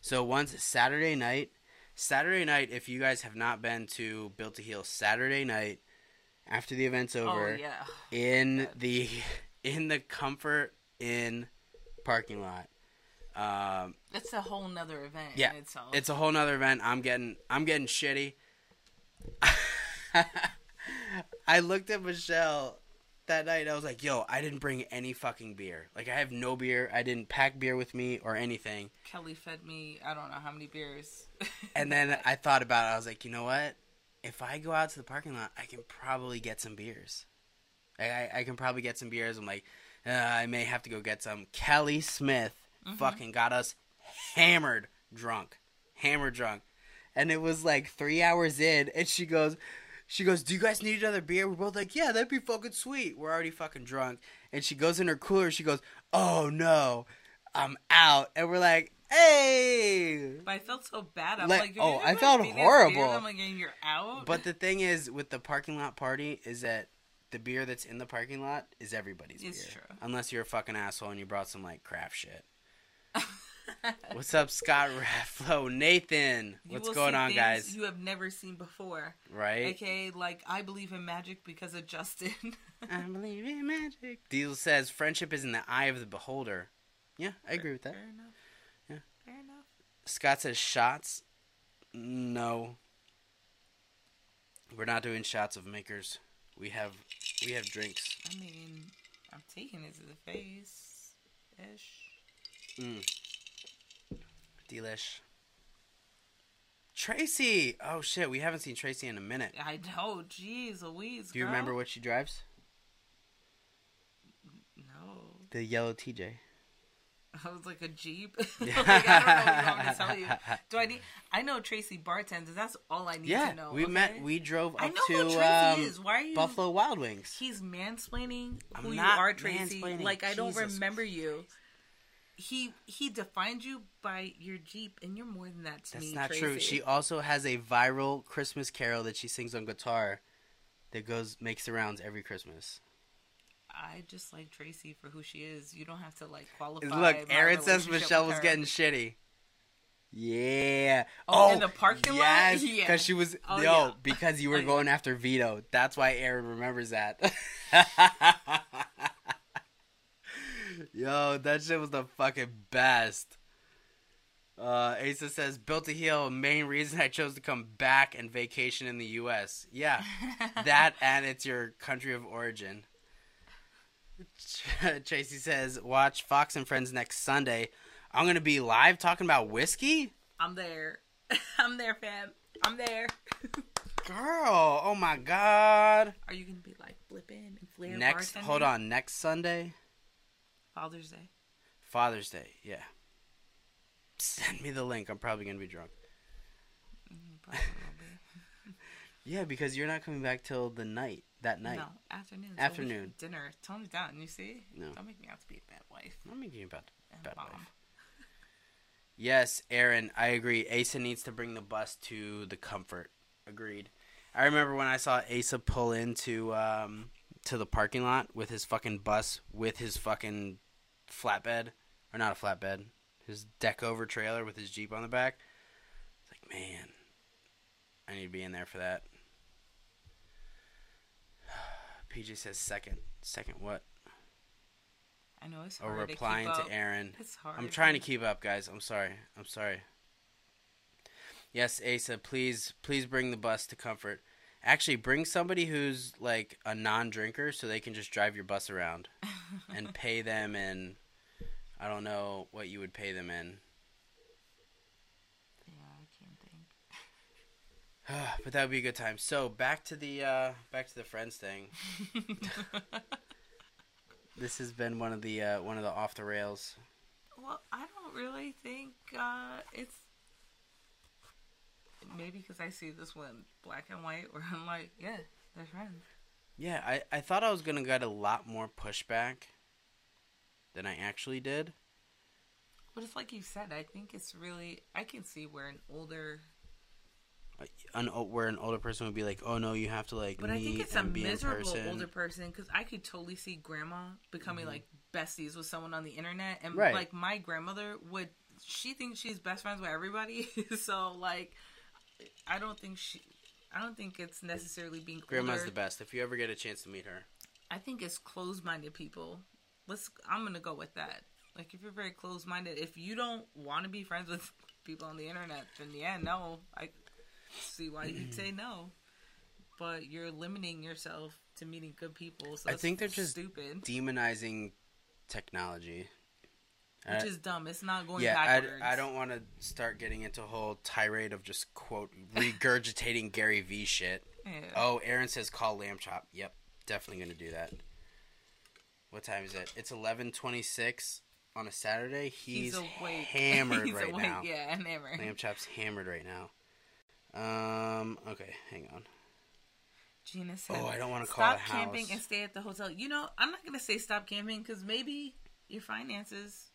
S1: So once Saturday night, Saturday night, if you guys have not been to Built to Heal Saturday night, after the event's over,
S2: Oh yeah.
S1: in the in the Comfort Inn parking lot. Um,
S2: It's a whole nother event.
S1: Yeah,
S2: in itself.
S1: it's a whole nother event. I'm getting I'm getting shitty. I looked at Michelle that night. I was like, "Yo, I didn't bring any fucking beer. Like, I have no beer. I didn't pack beer with me or anything."
S2: Kelly fed me. I don't know how many beers.
S1: And then I thought about it. I was like, "You know what? If I go out to the parking lot, I can probably get some beers. I I, I can probably get some beers." I'm like, uh, "I may have to go get some." Kelly Smith fucking got us hammered drunk, hammered drunk, and it was like three hours in, and she goes. She goes, "Do you guys need another beer?" We're both like, "Yeah, that'd be fucking sweet." We're already fucking drunk, and she goes in her cooler. She goes, "Oh no, I'm out," and we're like, "Hey!"
S2: But I felt so bad. I'm
S1: Like,
S2: like,
S1: oh, I felt horrible.
S2: I'm like, you're out.
S1: But the thing is, with the parking lot party, is that the beer that's in the parking lot is everybody's
S2: It's
S1: beer,
S2: true.
S1: unless you're a fucking asshole and you brought some like craft shit. What's up, Scott Rafflo? Nathan,
S2: You
S1: what's going on, guys?
S2: You have never seen before.
S1: Right?
S2: Okay, like, I believe in magic because of Justin.
S1: I believe in magic. Diesel says friendship is in the eye of the beholder. Yeah, I agree with that.
S2: Fair enough.
S1: Yeah.
S2: Fair enough.
S1: Scott says shots. No, we're not doing shots of makers. We have we have drinks.
S2: I mean, I'm taking it to the face ish.
S1: Mm. Delish. Tracy! Oh shit, we haven't seen Tracy in a minute.
S2: I know. Jeez Louise.
S1: Do you
S2: girl.
S1: remember what she drives?
S2: No.
S1: The yellow TJ.
S2: I was like a Jeep.
S1: Yeah.
S2: like, I don't know what you want to tell you. Do I need? I know Tracy bartenders. That's all I need
S1: Yeah,
S2: to know.
S1: we
S2: okay?
S1: met. We drove
S2: I
S1: up
S2: know
S1: to
S2: who Tracy
S1: um,
S2: is. Why are you?
S1: Buffalo Wild Wings.
S2: He's mansplaining
S1: I'm
S2: who you
S1: not
S2: are, Tracy. Like I don't remember you. He he defined you by your Jeep, and you're more than that to
S1: That's
S2: me.
S1: That's not
S2: Tracy.
S1: true. She also has a viral Christmas carol that she sings on guitar, that goes makes the rounds every Christmas.
S2: I just like Tracy for who she is. You don't have to like qualify.
S1: Look, Aaron says Michelle was getting shitty. Yeah.
S2: Oh, in oh, the parking lot?
S1: yes,
S2: Yeah.
S1: because she was
S2: Oh,
S1: no,
S2: yeah.
S1: because you were
S2: Oh, yeah.
S1: going after Vito. That's why Aaron remembers that. Yo, that shit was the fucking best. Uh, Asa says, built to heal, main reason I chose to come back and vacation in the U.S. Yeah, that and it's your country of origin. Tracy says, watch Fox and Friends next Sunday. I'm going to be live talking about whiskey?
S2: I'm there. I'm there, fam. I'm there.
S1: Girl, oh my god.
S2: Are you gonna be like flipping and flaring?
S1: Next,
S2: bartending?
S1: hold on, next Sunday,
S2: Father's Day.
S1: Father's Day, yeah. Send me the link. I'm probably going to be drunk.
S2: Mm, probably be.
S1: Yeah, because you're not coming back till the night, that night.
S2: No, afternoon.
S1: Afternoon.
S2: Dinner. Tone it down. You see?
S1: No.
S2: Don't make me out to be a bad wife.
S1: I'm making you about
S2: and
S1: bad
S2: mom.
S1: wife. Yes, Aaron, I agree. Asa needs to bring the bus to the comfort. Agreed. I remember when I saw Asa pull into um to the parking lot with his fucking bus with his fucking flatbed or not a flatbed, his deck over trailer with his Jeep on the back. It's like, man, I need to be in there for that. PJ says second. Second what?
S2: I know it's
S1: oh,
S2: hard.
S1: Or replying
S2: to,
S1: to. Aaron.
S2: It's hard.
S1: I'm trying to keep up, guys. I'm sorry. I'm sorry. Yes, Asa, please, please bring the bus to comfort. Actually, bring somebody who's like a non-drinker, so they can just drive your bus around and pay them in. I don't know what you would pay them in,
S2: Yeah, I can't think.
S1: but that would be a good time. So back to the uh, back to the friends thing. This has been one of the uh, one of the off the rails.
S2: Well, I don't really think uh, it's maybe because I see this one black and white, where I'm like, yeah, they're friends.
S1: Yeah, I, I thought I was gonna get a lot more pushback than I actually did.
S2: But it's like you said, I think it's really I can see where an older,
S1: An where an older person would be like, "Oh no, you have to like
S2: but I think it's a miserable
S1: person."
S2: older person because I could totally see grandma becoming like besties with someone on the internet, and
S1: Mm-hmm. Right.
S2: like my grandmother would. She thinks she's best friends with everybody, so like, I don't think she. I don't think it's necessarily being
S1: Grandma's
S2: older.
S1: the best. If you ever get a chance to meet her,
S2: I think it's closed-minded people. Let's. I'm gonna go with that. Like, if you're very closed-minded, if you don't want to be friends with people on the internet, then yeah, no. I see why you'd say no. But you're limiting yourself to meeting good people. So
S1: I think they're just
S2: stupid,
S1: demonizing technology.
S2: which is dumb. It's not going
S1: yeah, I. I don't want to start getting into a whole tirade of just quote regurgitating Gary V shit.
S2: Yeah.
S1: Oh, Aaron says call lamb chop. Yep, definitely gonna do that. What time is it? It's eleven twenty six on a Saturday. He's,
S2: awake.
S1: hammered
S2: He's
S1: right
S2: awake,
S1: now.
S2: Yeah, and hammered.
S1: Lamb chop's hammered right now. Um. Okay, hang on.
S2: Gina said,
S1: Oh, I don't want to call
S2: stop
S1: it house.
S2: camping and stay at the hotel. You know, I'm not gonna say stop camping because maybe your finances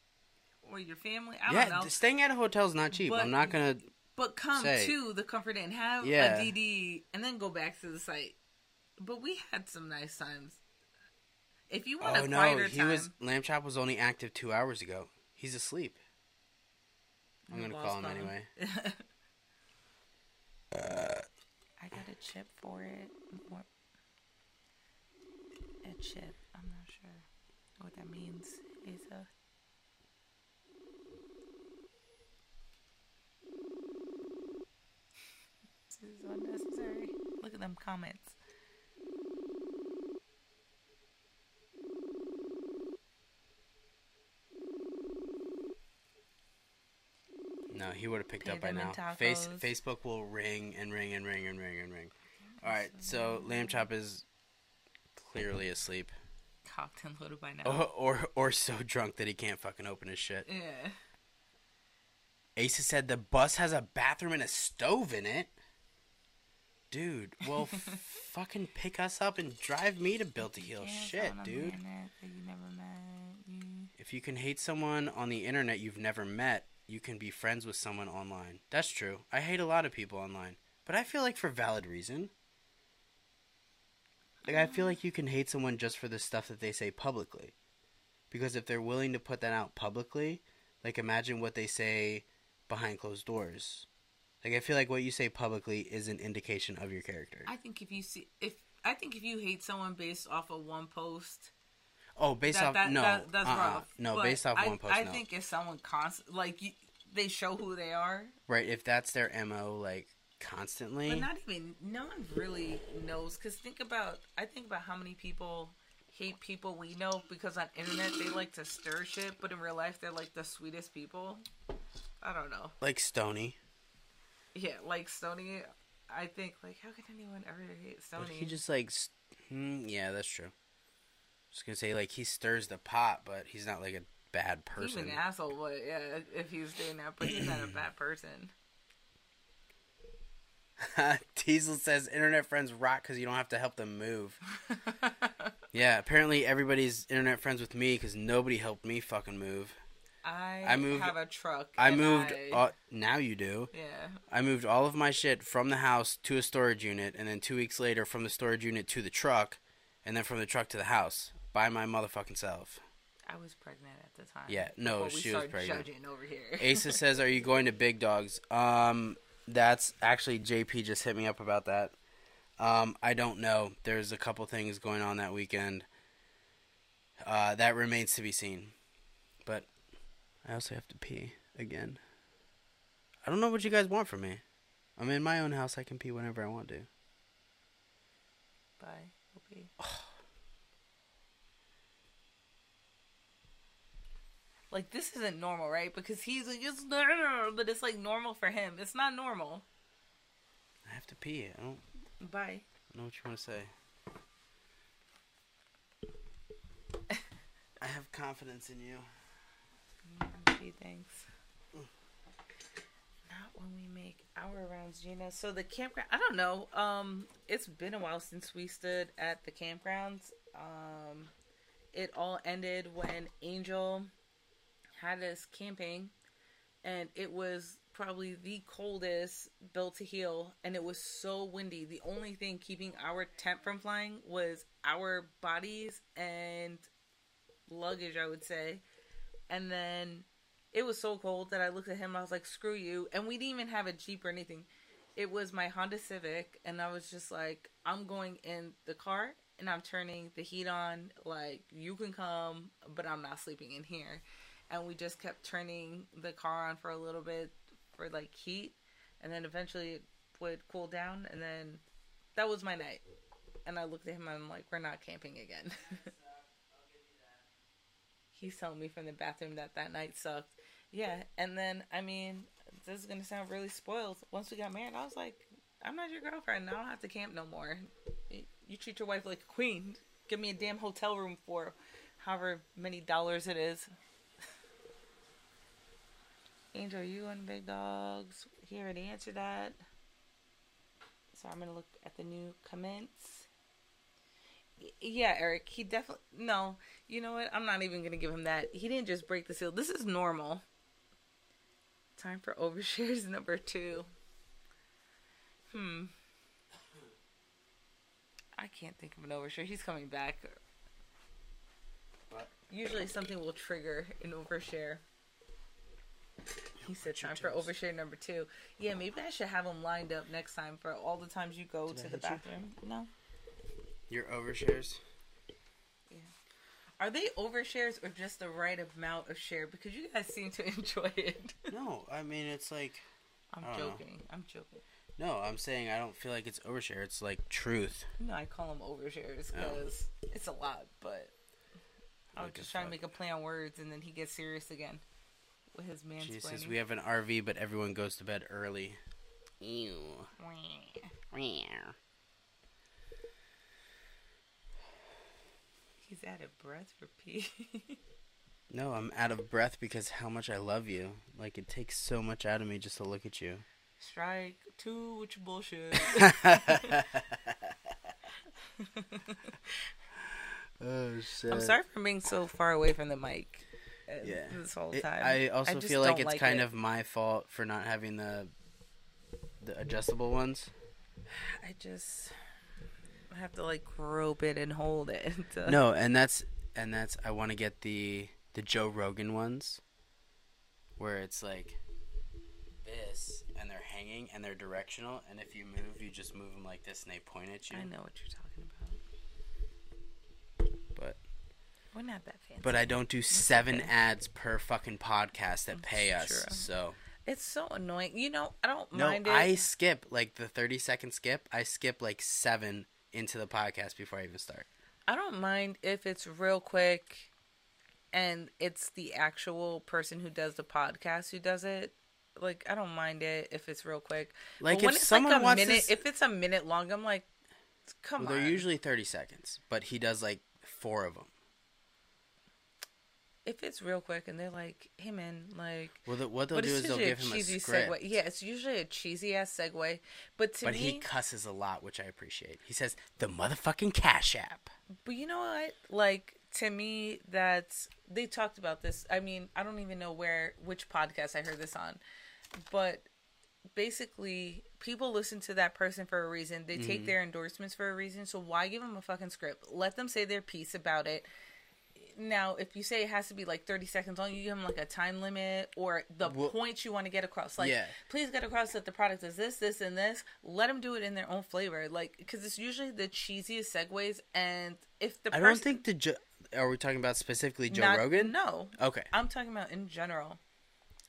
S2: or your family. I
S1: yeah,
S2: don't know.
S1: staying at a hotel is not cheap.
S2: But-
S1: I'm not gonna.
S2: But come
S1: say.
S2: to the Comfort Inn, have
S1: Yeah.
S2: a DD, and then go back to the site. But we had some nice times. If you want
S1: Oh
S2: a
S1: no, he
S2: time,
S1: was lamb chop was only active two hours ago. He's asleep. I'm gonna call him
S2: phone.
S1: anyway.
S2: I got a chip for it. What? A chip. I'm not sure what that means. Is a. This is unnecessary. Look at them comments.
S1: No, he would have picked up by now. Face. Facebook will ring and ring and ring and ring and ring. All right, so lamb chop is clearly asleep,
S2: Cocked and loaded by now.
S1: or, or or so drunk that he can't fucking open his shit.
S2: Yeah.
S1: Asa said the bus has a bathroom and a stove in it. Dude, well, f- fucking pick us up and drive me to Built to Heal. Shit,
S2: someone on the
S1: dude.
S2: that you never met. You-
S1: If you can hate someone on the internet you've never met, you can be friends with someone online. That's true. I hate a lot of people online, but I feel like for valid reason. Like I feel like you can hate someone just for the stuff that they say publicly. Because if they're willing to put that out publicly, like imagine what they say behind closed doors. Like I feel like what you say publicly is an indication of your character.
S2: I think if you see if I think if you hate someone based off of one post,
S1: oh, based
S2: that,
S1: off
S2: that,
S1: no,
S2: that- that's
S1: uh-uh.
S2: rough.
S1: no,
S2: But
S1: based off
S2: I,
S1: one post.
S2: I
S1: no.
S2: think if someone constant like you, they show who they are,
S1: right. If that's their mo, like constantly.
S2: but not even no one really knows. Because think about I think about how many people hate people we know because on internet they like to stir shit, but in real life they're like the sweetest people. I don't know.
S1: like Stony.
S2: Yeah, like Stony. I think like how can anyone ever hate
S1: But
S2: Stony?
S1: he just like, s- hmm, yeah, that's true. Just gonna say like he stirs the pot, but he's not like a bad person.
S2: He's an asshole, but yeah, if he's doing that, but he's not a bad person.
S1: Diesel says internet friends rock because you don't have to help them move. yeah, apparently everybody's internet friends with me because nobody helped me fucking move.
S2: I,
S1: I moved-
S2: have a truck.
S1: I moved.
S2: I-
S1: all, now you do.
S2: yeah.
S1: I moved all of my shit from the house to a storage unit, and then two weeks later from the storage unit to the truck, and then from the truck to the house by my motherfucking self.
S2: I was pregnant at the time.
S1: Yeah, no, she was
S2: started
S1: pregnant.
S2: Judging over here.
S1: Asa says, "Are you going to Big Dogs?" Um, that's actually JP just hit me up about that. Um, I don't know. There's a couple things going on that weekend. Uh, that remains to be seen. But I also have to pee again. I don't know what you guys want from me. I'm in my own house. I can pee whenever I want to.
S2: Bye. Opie. Like this isn't normal, right? Because he's like, it's normal, but it's like normal for him. It's not normal.
S1: I have to pee. I don't
S2: Bye.
S1: know what you want to say. I have confidence in you.
S2: Gee, thanks. Not when we make our rounds, Gina. So the campground, I don't know. Um, it's been a while since we stood at the campgrounds. Um, it all ended when Angel had us camping, and it was probably the coldest built to heal, and it was so windy. The only thing keeping our tent from flying was our bodies and luggage, I would say. And then it was so cold that I looked at him I was like, screw you. And we didn't even have a Jeep or anything. It was my Honda Civic. And I was just like, I'm going in the car and I'm turning the heat on. Like, you can come, but I'm not sleeping in here. And we just kept turning the car on for a little bit for like heat. And then eventually it would cool down. And then that was my night. And I looked at him and I'm like, we're not camping again. He's telling me from the bathroom that that night sucked. Yeah, and then I mean, this is gonna sound really spoiled. Once we got married, I was like, I'm not your girlfriend. I don't have to camp no more. You treat your wife like a queen. Give me a damn hotel room for however many dollars it is. Angel, you on Big Dogs? He already answered that. So I'm gonna look at the new comments. Yeah, Eric, he definitely no. You know what? I'm not even gonna give him that. He didn't just break the seal. This is normal. Time for overshares number two. Hmm. I can't think of an overshare. He's coming back.
S1: What?
S2: Usually something will trigger an overshare. He said time for overshare number two. Yeah, maybe I should have him lined up next time for all the times you go
S1: Did I
S2: to the
S1: hit you?
S2: bathroom. No.
S1: Your overshares? Yeah.
S2: Are they overshares or just the right amount of share? Because you guys seem to enjoy it.
S1: No, I mean it's like
S2: I'm
S1: I don't know.
S2: joking. I'm joking.
S1: no. I'm saying I don't feel like it's overshare. It's like truth.
S2: No, I call them overshares
S1: Oh.
S2: because it's a lot. But I was
S1: Like
S2: just trying to make a play on words, and then he gets serious again his
S1: She says we have an RV, but everyone goes to bed early. Ew.
S2: He's out of breath for pee.
S1: No, I'm out of breath because how much I love you. Like it takes so much out of me just to look at you.
S2: Strike two with your bullshit.
S1: oh shit.
S2: I'm sorry for being so far away from the mic.
S1: Yeah.
S2: This whole
S1: It-
S2: time.
S1: I also
S2: just
S1: feel like it's kind
S2: it.
S1: of my fault for not having the the adjustable ones.
S2: I just I have to like rope it and hold it. to-
S1: No, and that's and that's I want to get the the Joe Rogan ones where it's like this and they're hanging and they're directional and if you move you just move them like this and they point at you.
S2: I know what you're talking about.
S1: But
S2: We're not that fancy.
S1: but I don't do 7
S2: okay.
S1: ads per fucking podcast that pay us.
S2: True.
S1: So
S2: it's so annoying. You know, I don't
S1: no,
S2: mind it.
S1: I skip like the 30 second skip. I skip like 7 into the podcast before I even start.
S2: I don't mind if it's real quick and it's the actual person who does the podcast who does it. Like I don't mind it if it's real quick.
S1: Like
S2: but when
S1: if
S2: it's
S1: someone
S2: like a
S1: wants
S2: minute,
S1: to, s-
S2: if it's a minute long, I'm like, come
S1: well,
S2: on.
S1: they're usually 30 seconds, but he does like 4 of them.
S2: If it's real quick and they're like, hey man, like.
S1: Well, the, what they'll do is they'll give him a
S2: cheesy
S1: script.
S2: segue. Yeah, it's usually a cheesy ass segue. But to
S1: but
S2: me,
S1: he cusses a lot, which I appreciate. He says the motherfucking Cash App.
S2: But you know what? Like to me that's they talked about this i mean i don't even know where which podcast i heard this on but basically people listen to that person for a reason they take mm-hmm. their endorsements for a reason so why give them a fucking script let them say their piece about it now if you say it has to be like 30 seconds long you give them like a time limit or the
S1: Well-
S2: points you want to get across like
S1: Yeah.
S2: please get across that the product is this this and this let them do it in their own flavor like because it's usually the cheesiest segues and if the
S1: I
S2: person
S1: don't think the. Jo- are we talking about specifically Joe
S2: not-
S1: Rogan?
S2: no
S1: Okay.
S2: i'm talking about in general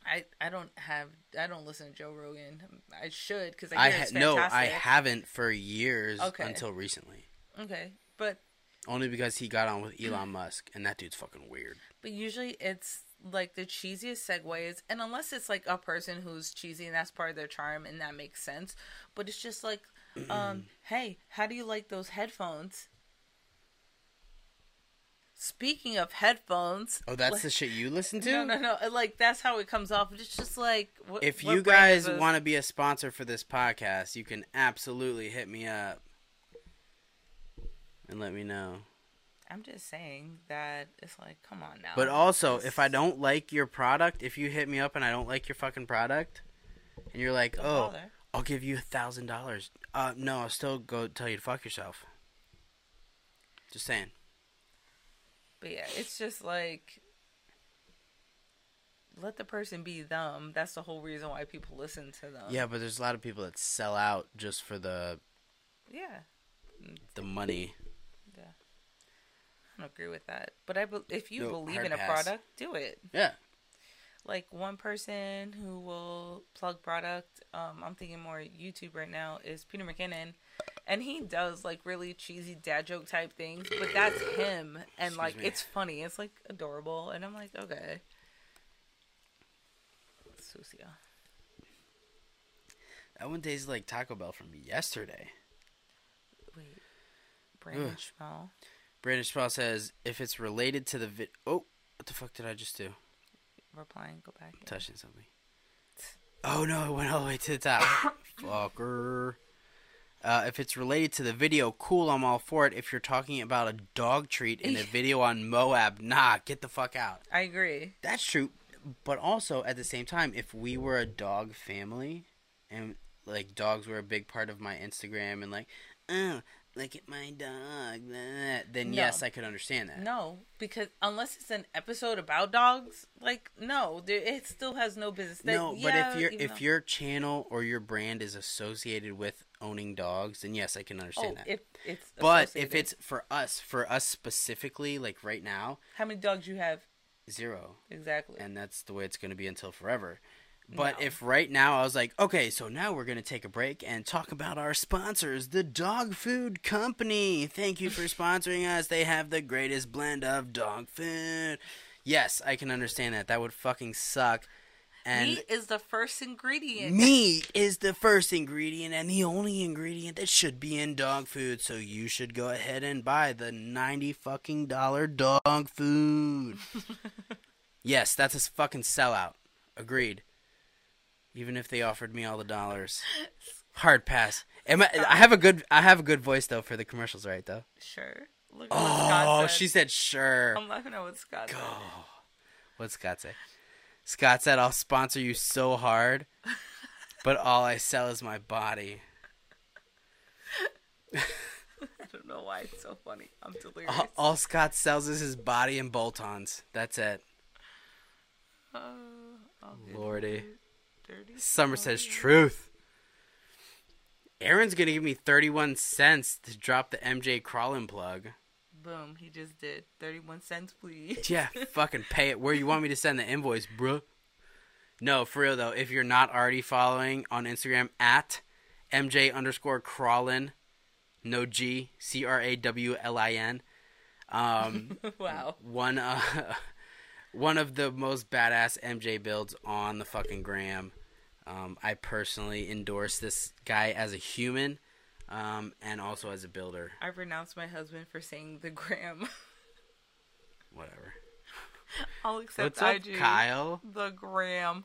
S2: I, I don't have I don't listen to Joe Rogan. I should because I
S1: I
S2: hear
S1: ha-
S2: it's
S1: no. I haven't for years
S2: Okay.
S1: until recently.
S2: Okay, but
S1: Only because he got on with Elon Musk, and that dude's fucking weird.
S2: but usually it's like the cheesiest segues, and unless it's like a person who's cheesy and that's part of their charm and that makes sense. But it's just like, um, hey, how do you like those headphones? Speaking of headphones,
S1: Oh, that's
S2: like-
S1: the shit you listen to?
S2: no, no, no. Like that's how it comes off. It's just like what,
S1: If you guys want to be a sponsor for this podcast, you can absolutely hit me up and let me know.
S2: I'm just saying that it's like, come on now.
S1: But also, if I don't like your product, if you hit me up and I don't like your fucking product, and you're like,
S2: Don't
S1: "Oh,
S2: bother.
S1: I'll give you a thousand dollars," uh, no, I'll still go tell you to fuck yourself. Just saying.
S2: But yeah, it's just like let the person be them. That's the whole reason why people listen to them.
S1: Yeah, but there's a lot of people that sell out just for the
S2: Yeah.
S1: the money.
S2: Don't agree with that. But I be- if you
S1: No,
S2: believe in a
S1: pass.
S2: product, do it.
S1: Yeah.
S2: Like one person who will plug product, um, I'm thinking more YouTube right now is Peter McKinnon. And he does like really cheesy dad joke type things, but that's him. And like
S1: me.
S2: it's funny. It's like adorable. And I'm like, okay. Susia.
S1: That one tastes like Taco Bell from yesterday.
S2: Wait. Brandon Schmall.
S1: Brandon Spell says if it's related to the vid. Oh, what the fuck did I just do?
S2: Replying, go back. yeah.
S1: Touching something. Oh no, it went all the way to the top. Fucker. Uh, if it's related to the video, cool, I'm all for it. If you're talking about a dog treat in a video on Moab, nah, get the fuck out.
S2: I agree.
S1: That's true. But also, at the same time, if we were a dog family and like dogs were a big part of my Instagram and like, oh, look at my dog, blah, blah," then
S2: No.
S1: yes, I could understand that.
S2: No, because unless it's an episode about dogs, like no, it still has no business. That-
S1: no, but
S2: yeah,
S1: if your if
S2: though-
S1: your channel or your brand is associated with owning dogs, then yes, I can
S2: oh,
S1: understand that.
S2: if it's
S1: but if it's for us, for us specifically, like right now,
S2: how many dogs you have
S1: zero,
S2: exactly?
S1: and that's the way it's going to be until forever. But
S2: No.
S1: if right now I was like, okay, so now we're going to take a break and talk about our sponsors, the Dog Food Company. Thank you for sponsoring us. They have the greatest blend of dog food. Yes, I can understand that. That would fucking suck. And
S2: Meat is the first ingredient.
S1: Meat is the first ingredient and the only ingredient that should be in dog food. So you should go ahead and buy the ninety fucking dollar dog food. yes, that's a fucking sellout. Agreed even if they offered me all the dollars. Hard pass. Am I, I have a good I have a good voice though for the commercials, right though?
S2: Sure. Look
S1: oh, she said sure.
S2: I'm laughing at what Scott Go. said.
S1: What Scott said? Scott said, "I'll sponsor you so hard, but all I sell is my body."
S2: I don't know why it's so funny. I'm delirious.
S1: All, all Scott sells is his body and bolt-ons. That's it.
S2: Uh,
S1: Lordy.
S2: 30
S1: Summer oh, says truth. Aaron's gonna give me thirty-one cents to drop the MJ Crawlin plug.
S2: Boom! He just did thirty-one cents, please.
S1: yeah, fucking pay it. Where you want me to send the invoice, bro? No, for real though. If you're not already following on Instagram at MJ underscore Crawlin, no G C R A W L I N. Um,
S2: wow.
S1: One uh, one of the most badass MJ builds on the fucking gram. Um, I personally endorse this guy as a human, um, and also as a builder.
S2: I renounced my husband for saying the gram.
S1: Whatever.
S2: I'll accept
S1: What's up,
S2: IG.
S1: Kyle?
S2: The gram.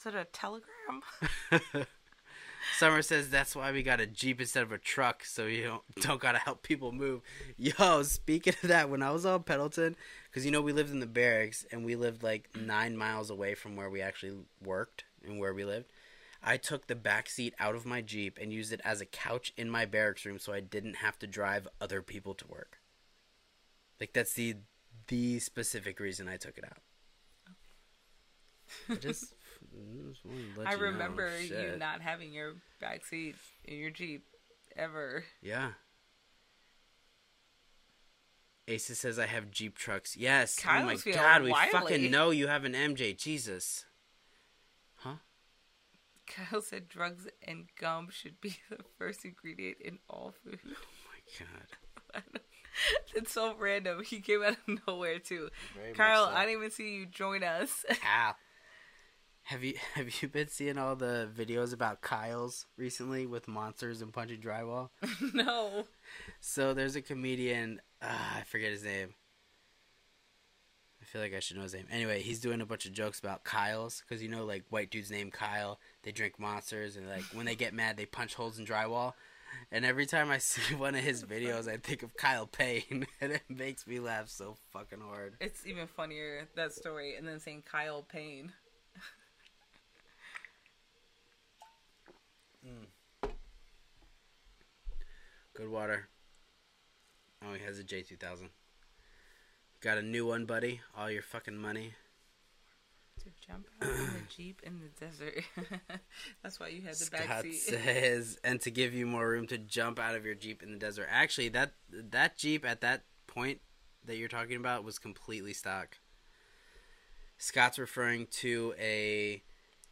S2: Is it a telegram?
S1: Summer says that's why we got a Jeep instead of a truck, so you don't don't gotta help people move. Yo, speaking of that, when I was on Pendleton, because you know we lived in the barracks and we lived like nine miles away from where we actually worked and where we lived. I took the back seat out of my Jeep and used it as a couch in my barracks room, so I didn't have to drive other people to work. Like that's the the specific reason I took it out. I just, just let
S2: I
S1: you know,
S2: remember you not having your back seat in your Jeep ever.
S1: Yeah. Asa says I have Jeep trucks. Yes. oh my god, we
S2: wily.
S1: fucking know you have an MJ. Jesus.
S2: Kyle said drugs and gum should be the first ingredient in all food.
S1: Oh my god.
S2: it's so random. He came out of nowhere too.
S1: Very
S2: Kyle,
S1: so.
S2: I didn't even see you join us.
S1: Ow. Have you have you been seeing all the videos about Kyle's recently with monsters and punching drywall?
S2: no.
S1: So there's a comedian, uh, I forget his name. I feel like I should know his name. Anyway, he's doing a bunch of jokes about Kyle's because you know, like white dudes named Kyle, they drink monsters and like when they get mad, they punch holes in drywall. And every time I see one of his videos, I think of Kyle Payne, and it makes me laugh so fucking hard.
S2: It's even funnier that story, and then saying Kyle Payne. Hmm.
S1: Good water. Oh, he has a J2000. Got a new one, buddy. All your fucking money.
S2: To jump out in the Jeep in the desert. That's why you had the back
S1: Scott
S2: seat.
S1: says, and to give you more room to jump out of your Jeep in the desert. Actually, that that Jeep at that point that you're talking about was completely stock. Scott's referring to a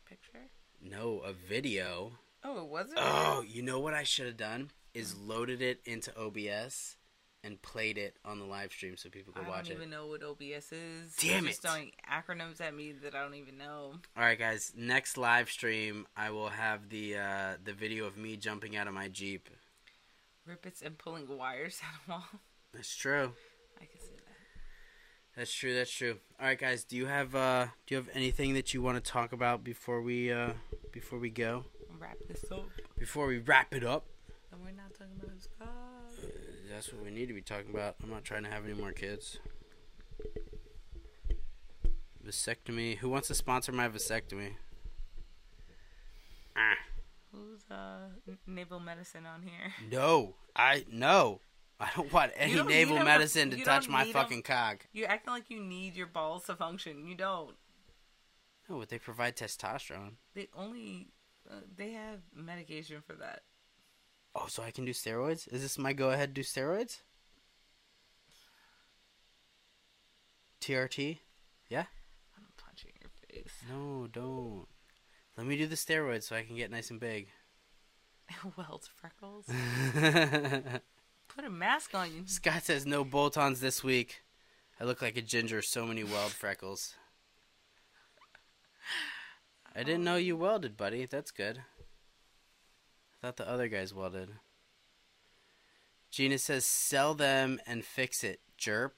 S2: Picture?
S1: no, a video.
S2: Oh, it wasn't?
S1: Oh, you know what I should have done is loaded it into OBS and played it on the live stream so people could watch it.
S2: I don't
S1: it.
S2: even know what OBS is.
S1: Damn
S2: You're just throwing acronyms at me that I don't even know.
S1: All right, guys. Next live stream, I will have the uh, the video of me jumping out of my Jeep.
S2: Rippets and pulling wires out of wall.
S1: That's true.
S2: I can see that.
S1: That's true. That's true. All right, guys. Do you have uh do you have anything that you want to talk about before we uh before we go?
S2: Wrap this up.
S1: Before we wrap it up?
S2: And we're not talking about Scott.
S1: That's what we need to be talking about. I'm not trying to have any more kids. Vasectomy. Who wants to sponsor my vasectomy? Ah.
S2: Who's uh naval medicine on here?
S1: No. I no. I don't want any
S2: don't
S1: naval medicine to
S2: you
S1: touch my fucking cock.
S2: You're acting like you need your balls to function. You don't.
S1: No, but they provide testosterone.
S2: They only uh, they have medication for that.
S1: Oh, so I can do steroids? Is this my go ahead to do steroids? TRT? Yeah?
S2: I'm punching your face.
S1: No, don't. Let me do the steroids so I can get nice and big.
S2: Weld freckles. Put a mask on you.
S1: Scott says no bolt-ons this week. I look like a ginger, so many weld freckles. I didn't know you welded, buddy. That's good. Thought the other guys welded. Gina says sell them and fix it, jerp.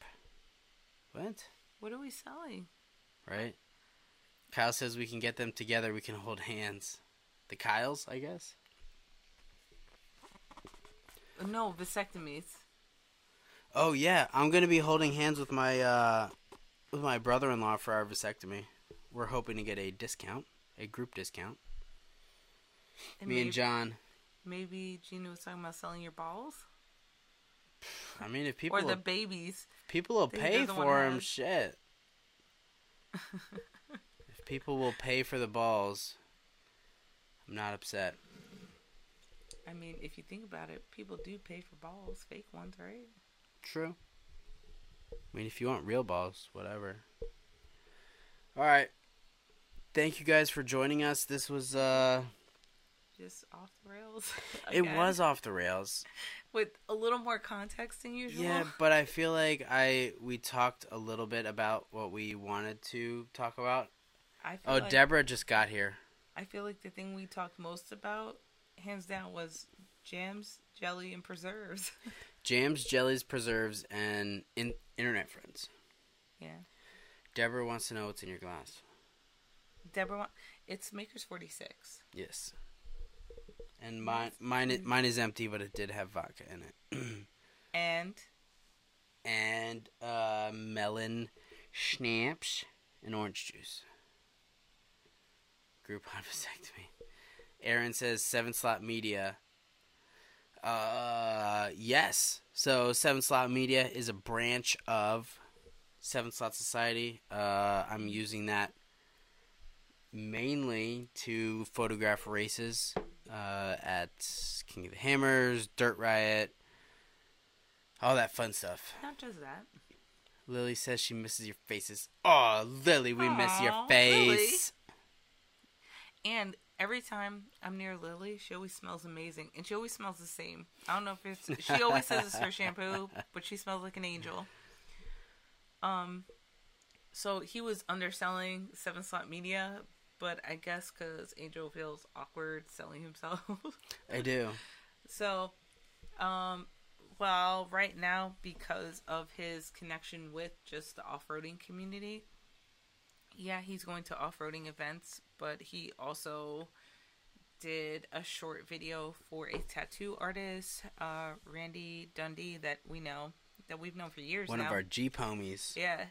S1: What?
S2: What are we selling?
S1: Right? Kyle says we can get them together, we can hold hands. The Kyles, I guess?
S2: No vasectomies.
S1: Oh yeah, I'm gonna be holding hands with my uh, with my brother-in-law for our vasectomy. We're hoping to get a discount, a group discount.
S2: And
S1: Me and John.
S2: Maybe Gina was talking about selling your balls
S1: I mean, if people
S2: or the
S1: will,
S2: babies.
S1: people will pay for them, shit. if people will pay for the balls, I'm not upset.
S2: I mean, if you think about it, people do pay for balls, fake ones, right?
S1: True. I mean, if you want real balls, whatever. All right. Thank you guys for joining us. This was uh,
S2: Just off the rails.
S1: it was off the rails.
S2: with a little more context than usual.
S1: Yeah, but I feel like I we talked a little bit about what we wanted to talk about.
S2: I feel
S1: Oh,
S2: like,
S1: Deborah just got here.
S2: I feel like the thing we talked most about, hands down, was jams, jelly, and preserves.
S1: Jams, jellies, preserves, and in- internet friends.
S2: yeah.
S1: Deborah wants to know what's in your glass.
S2: Deborah, it's Maker's 46.
S1: Yes. And mine, mine, mine is empty, but it did have vodka in it.
S2: And
S1: and uh, melon schnapps and orange juice. Groupon vasectomy. Aaron says seven slot media. Uh, yes. So seven slot media is a branch of Seven Slot Society. Uh, I'm using that mainly to photograph races uh, at King of the Hammers, Dirt Riot, all that fun stuff.
S2: not just that.
S1: Lily says she misses your faces. Oh, Lily, we miss your face.
S2: And every time I'm near Lily, she always smells amazing, and she always smells the same. I don't know if it's she always says it's her shampoo, but she smells like an angel. Um, so he was underselling Seven Slot Media, but I guess because Angel feels awkward selling himself.
S1: I do.
S2: So, um, well, right now, because of his connection with just the off roading community, yeah, he's going to off roading events, but he also did a short video for a tattoo artist, uh, Randy Dundee, that we know, that we've known for years
S1: One
S2: now.
S1: of our Jeep homies.
S2: Yeah.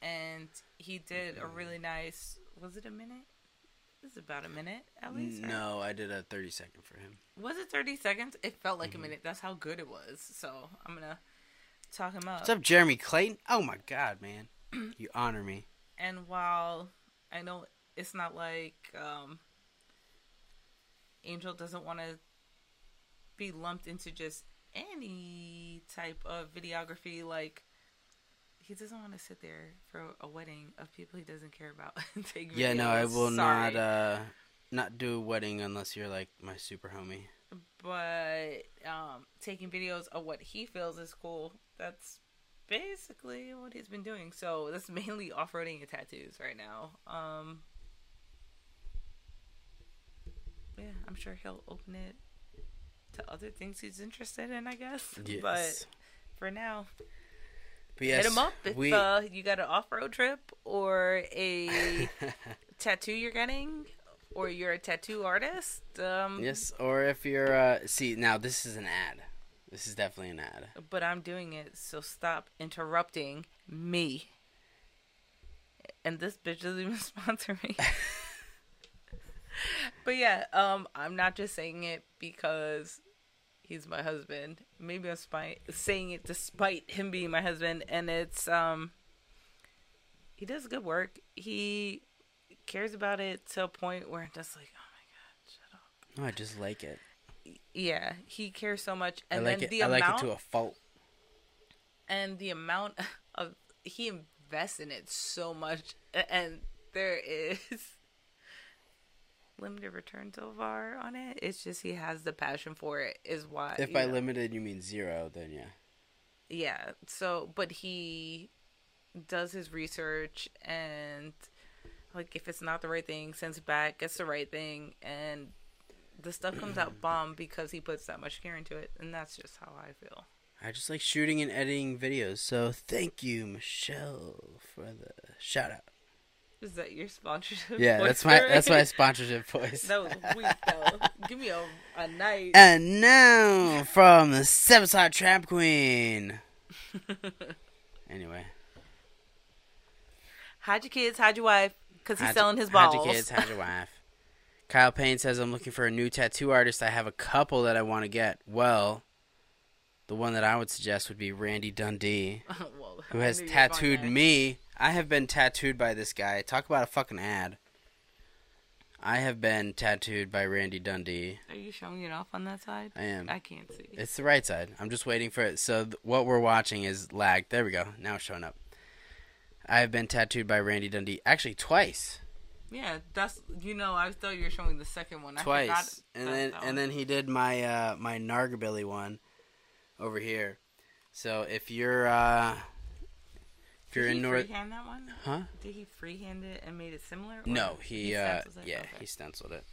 S2: And he did a really nice, was it a minute? This is about a minute, at least.
S1: No, I did a 30 second for him.
S2: Was it 30 seconds? It felt like
S1: Mm-hmm.
S2: a minute. That's how good it was. So I'm going to talk him up.
S1: What's up, Jeremy Clayton? Oh my god, man. you honor me.
S2: And while I know it's not like um, Angel doesn't want to be lumped into just any type of videography, like he doesn't want to sit there for a wedding of people he doesn't care about take videos.
S1: Yeah, no, I will
S2: Sorry.
S1: not uh not do a wedding unless you're like my super homie.
S2: but um, taking videos of what he feels is cool. That's basically what he's been doing. So that's mainly off-roading and tattoos right now. Um, yeah, I'm sure he'll open it to other things he's interested in. I guess.
S1: Yes.
S2: But for now,
S1: But yes,
S2: hit him up if
S1: we
S2: uh, you got an off-road trip or a tattoo you're getting, or you're a tattoo artist. Um,
S1: Yes, or if you're uh see, now this is an ad. This is definitely an ad.
S2: but I'm doing it, so stop interrupting me. And this bitch doesn't even sponsor me. but yeah, um, I'm not just saying it because he's my husband. Maybe I'm spite, saying it despite him being my husband, and it's um, he does good work. He cares about it to a point where I'm just like, oh my god, shut up.
S1: No, I just like it.
S2: Yeah, he cares so much, and
S1: I like
S2: then
S1: it.
S2: the
S1: I like
S2: amount
S1: it to a fault.
S2: and the amount of he invests in it so much and there is limited return so far on it it's just he has the passion for it is why
S1: If by
S2: know.
S1: limited you mean zero, then yeah.
S2: yeah so but he does his research and like if it's not the right thing sends it back gets the right thing and the stuff comes out bomb because he puts that much care into it and that's just how i feel
S1: I just like shooting and editing videos. So thank you, Michelle, for the shout out.
S2: Is that your sponsorship
S1: Yeah,
S2: voice
S1: that's my that's my sponsorship voice.
S2: That was weak though. Give me a, a nice.
S1: And now from the Seven Side Trap Queen. Anyway,
S2: hide your kids, hide your wife, because he's
S1: hide
S2: selling his balls.
S1: Hide your kids, hide your wife. Kyle Payne says I'm looking for a new tattoo artist. I have a couple that I want to get. Well, the one that I would suggest would be Randy Dundee,
S2: well,
S1: who has
S2: knew you were going
S1: tattooed me. I have been tattooed by this guy. Talk about a fucking ad. I have been tattooed by Randy Dundee.
S2: Are you showing it off on that side?
S1: I am.
S2: I can't see.
S1: It's the right side. I'm just waiting for it. So th- what we're watching is lagged. There we go. Now it's showing up. I have been tattooed by Randy Dundee actually twice.
S2: yeah, that's you know. I thought you were showing the second one. I
S1: Twice.
S2: forgot
S1: And then and then he did my uh my Nargabilly one over here. So if you're uh you're
S2: Did
S1: in
S2: he
S1: North
S2: freehand that one?
S1: Huh?
S2: Did he freehand it and made it similar?
S1: No, he, uh yeah,
S2: Okay.
S1: he stenciled it.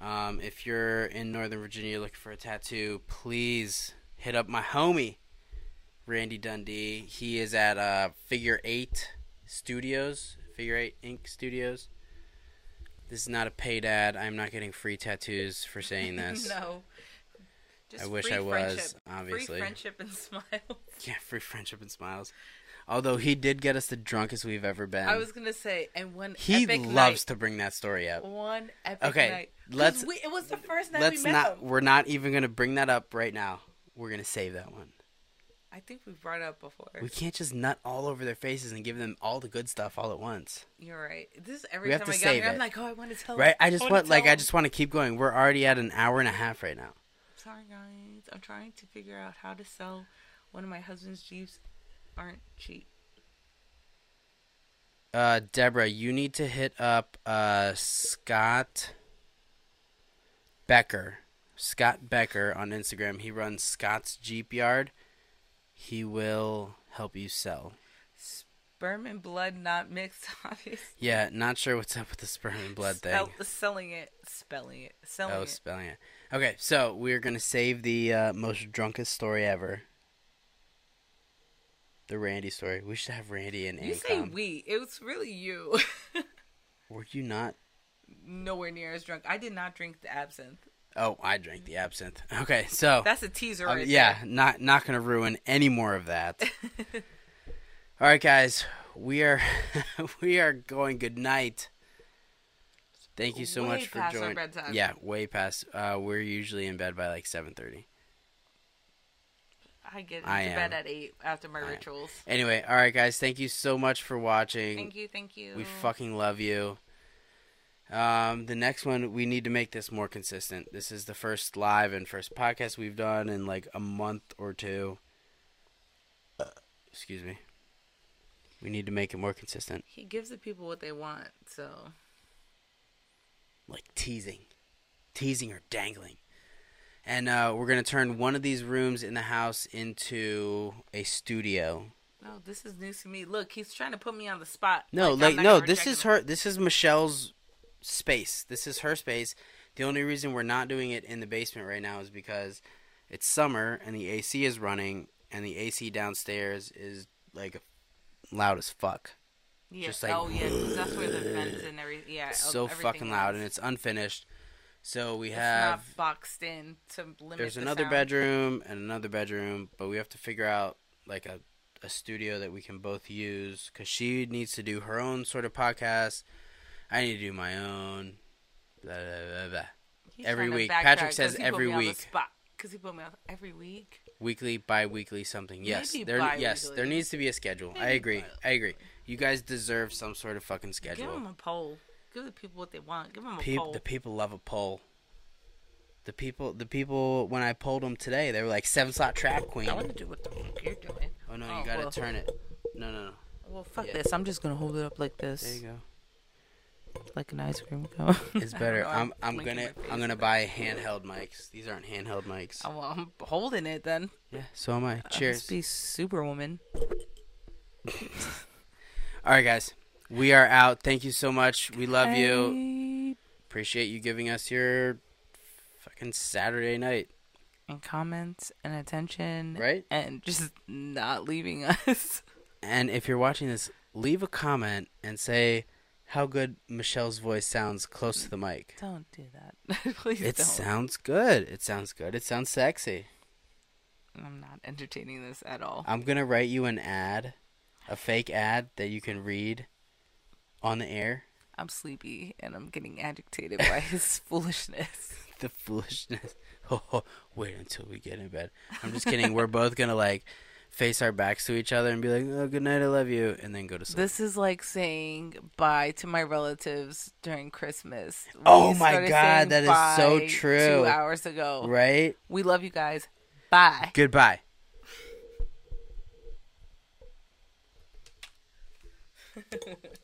S1: Um if you're in Northern Virginia looking for a tattoo, please hit up my homie Randy Dundee. He is at uh Figure 8 Studios, Figure 8 Ink Studios. This is not a paid ad. I'm not getting free tattoos for saying this.
S2: no. Just
S1: I wish I was,
S2: friendship.
S1: obviously.
S2: Free friendship and smiles.
S1: Yeah, free friendship and smiles. Although he did get us the drunkest we've ever been.
S2: I was gonna say, and one
S1: he
S2: epic
S1: loves
S2: night,
S1: to bring that story up.
S2: one epic
S1: Okay,
S2: night.
S1: let's-
S2: We, it was the first night
S1: Let's
S2: we met
S1: not.
S2: him.
S1: We're not even gonna bring that up right now. We're gonna save that one.
S2: I think we brought it up before.
S1: We can't just nut all over their faces and give them all the good stuff all at once,
S2: You're right. This is every
S1: We
S2: time I get here,
S1: it.
S2: I'm like, oh, I want to tell.
S1: right?
S2: him.
S1: I just
S2: wanna
S1: want, like,
S2: tell
S1: I just want to keep going. We're already at an hour and a half right now.
S2: Sorry, guys. I'm trying to figure out how to sell one of my husband's Jeeps. Aren't cheap.
S1: Uh, Deborah, you need to hit up uh Scott Becker. Scott Becker on Instagram. He runs Scott's Jeep Yard. He will help you sell.
S2: Sperm and blood not mixed, obviously.
S1: Yeah, not sure what's up with the sperm and blood thing.
S2: Selling it, spelling it, selling
S1: Oh,
S2: it.
S1: spelling it. Okay, so we're gonna save the uh, most drunkest story ever. The Randy story. We should have Randy and
S2: You say we. It was really you.
S1: Were you not?
S2: Nowhere near as drunk. I did not drink the absinthe.
S1: Oh, I drank the absinthe. Okay, so
S2: That's a teaser
S1: um,
S2: right
S1: yeah, not not gonna ruin any more of that. All right, guys, we are we are going. Good night. Thank you so
S2: Way
S1: much for
S2: past our
S1: joining.
S2: bedtime.
S1: Yeah, way past. Uh, we're usually in bed by like seven thirty.
S2: I get
S1: I
S2: into bed at 8 after my
S1: I am.
S2: rituals.
S1: Anyway, all right, guys, thank you so much for watching.
S2: Thank you, thank you.
S1: We fucking love you. Um, the next one we need to make this more consistent. This is the first live and first podcast we've done in like a month or two. Excuse me. We need to make it more consistent,
S2: He gives the people what they want, so.
S1: like teasing, teasing or dangling. And uh, we're gonna turn one of these rooms in the house into a studio.
S2: No, this is news to me. Look, he's trying to put me on the spot.
S1: No,
S2: I'm
S1: like, no, this is
S2: him.
S1: her. This is Michelle's space. This is her space. The only reason we're not doing it in the basement right now is because it's summer and the AC is running, and the AC downstairs is like loud as fuck.
S2: Yeah.
S1: just like-
S2: oh yeah, that's where the vents and everything. Yeah,
S1: so fucking loud,
S2: is.
S1: and it's unfinished. So we
S2: It's
S1: have
S2: not boxed in to limit.
S1: there's
S2: the
S1: another
S2: sound.
S1: bedroom and another bedroom, but we have to figure out like a a studio that we can both use because she needs to do her own sort of podcast. I need to do my own. Blah, blah, blah. Every week. Patrick says every
S2: me on the
S1: week.
S2: because he put me on every week.
S1: Weekly, bi-weekly, something. Yes,
S2: Maybe
S1: there. Yes,
S2: bi-weekly.
S1: there needs to be a schedule. I agree.
S2: bi-
S1: I agree. You guys deserve some sort of fucking schedule.
S2: Give him a poll. Give the people what they want. Give them a
S1: Peop-
S2: poll.
S1: the people love a poll. The people, the people. When I polled them today, they were like seven slot trap queen.
S2: I want to do what the fuck you're doing.
S1: Oh no, oh, you
S2: Oh,
S1: gotta
S2: well.
S1: turn it. No, no, no.
S2: Well, fuck
S1: Yeah.
S2: this. I'm just gonna hold it up like this,
S1: There you go.
S2: like an ice cream cone.
S1: It's better. I'm I'm gonna I'm gonna buy handheld mics. These aren't handheld mics.
S2: Oh, well, I'm holding it then.
S1: Yeah, so am I. Cheers.
S2: be Superwoman.
S1: All right, guys. We are out. Thank you so much. We love you. Appreciate you giving us your fucking Saturday night.
S2: And comments and attention.
S1: Right?
S2: And just not leaving us.
S1: And if you're watching this, leave a comment and say how good Michelle's voice sounds close to the mic.
S2: Don't do that. Please
S1: It
S2: don't.
S1: sounds good. It sounds good. It sounds sexy.
S2: I'm not entertaining this at all.
S1: I'm gonna write you an ad, a fake ad that you can read on the air.
S2: I'm sleepy and I'm getting agitated by his foolishness.
S1: the foolishness. Oh, wait until we get in bed. I'm just kidding. We're both gonna like face our backs to each other and be like, "Oh, good night, I love you," and then go to sleep.
S2: This is like saying bye to my relatives during Christmas. We
S1: Oh my God, that is so true.
S2: Two hours ago.
S1: right?
S2: We love you guys. Bye.
S1: Goodbye.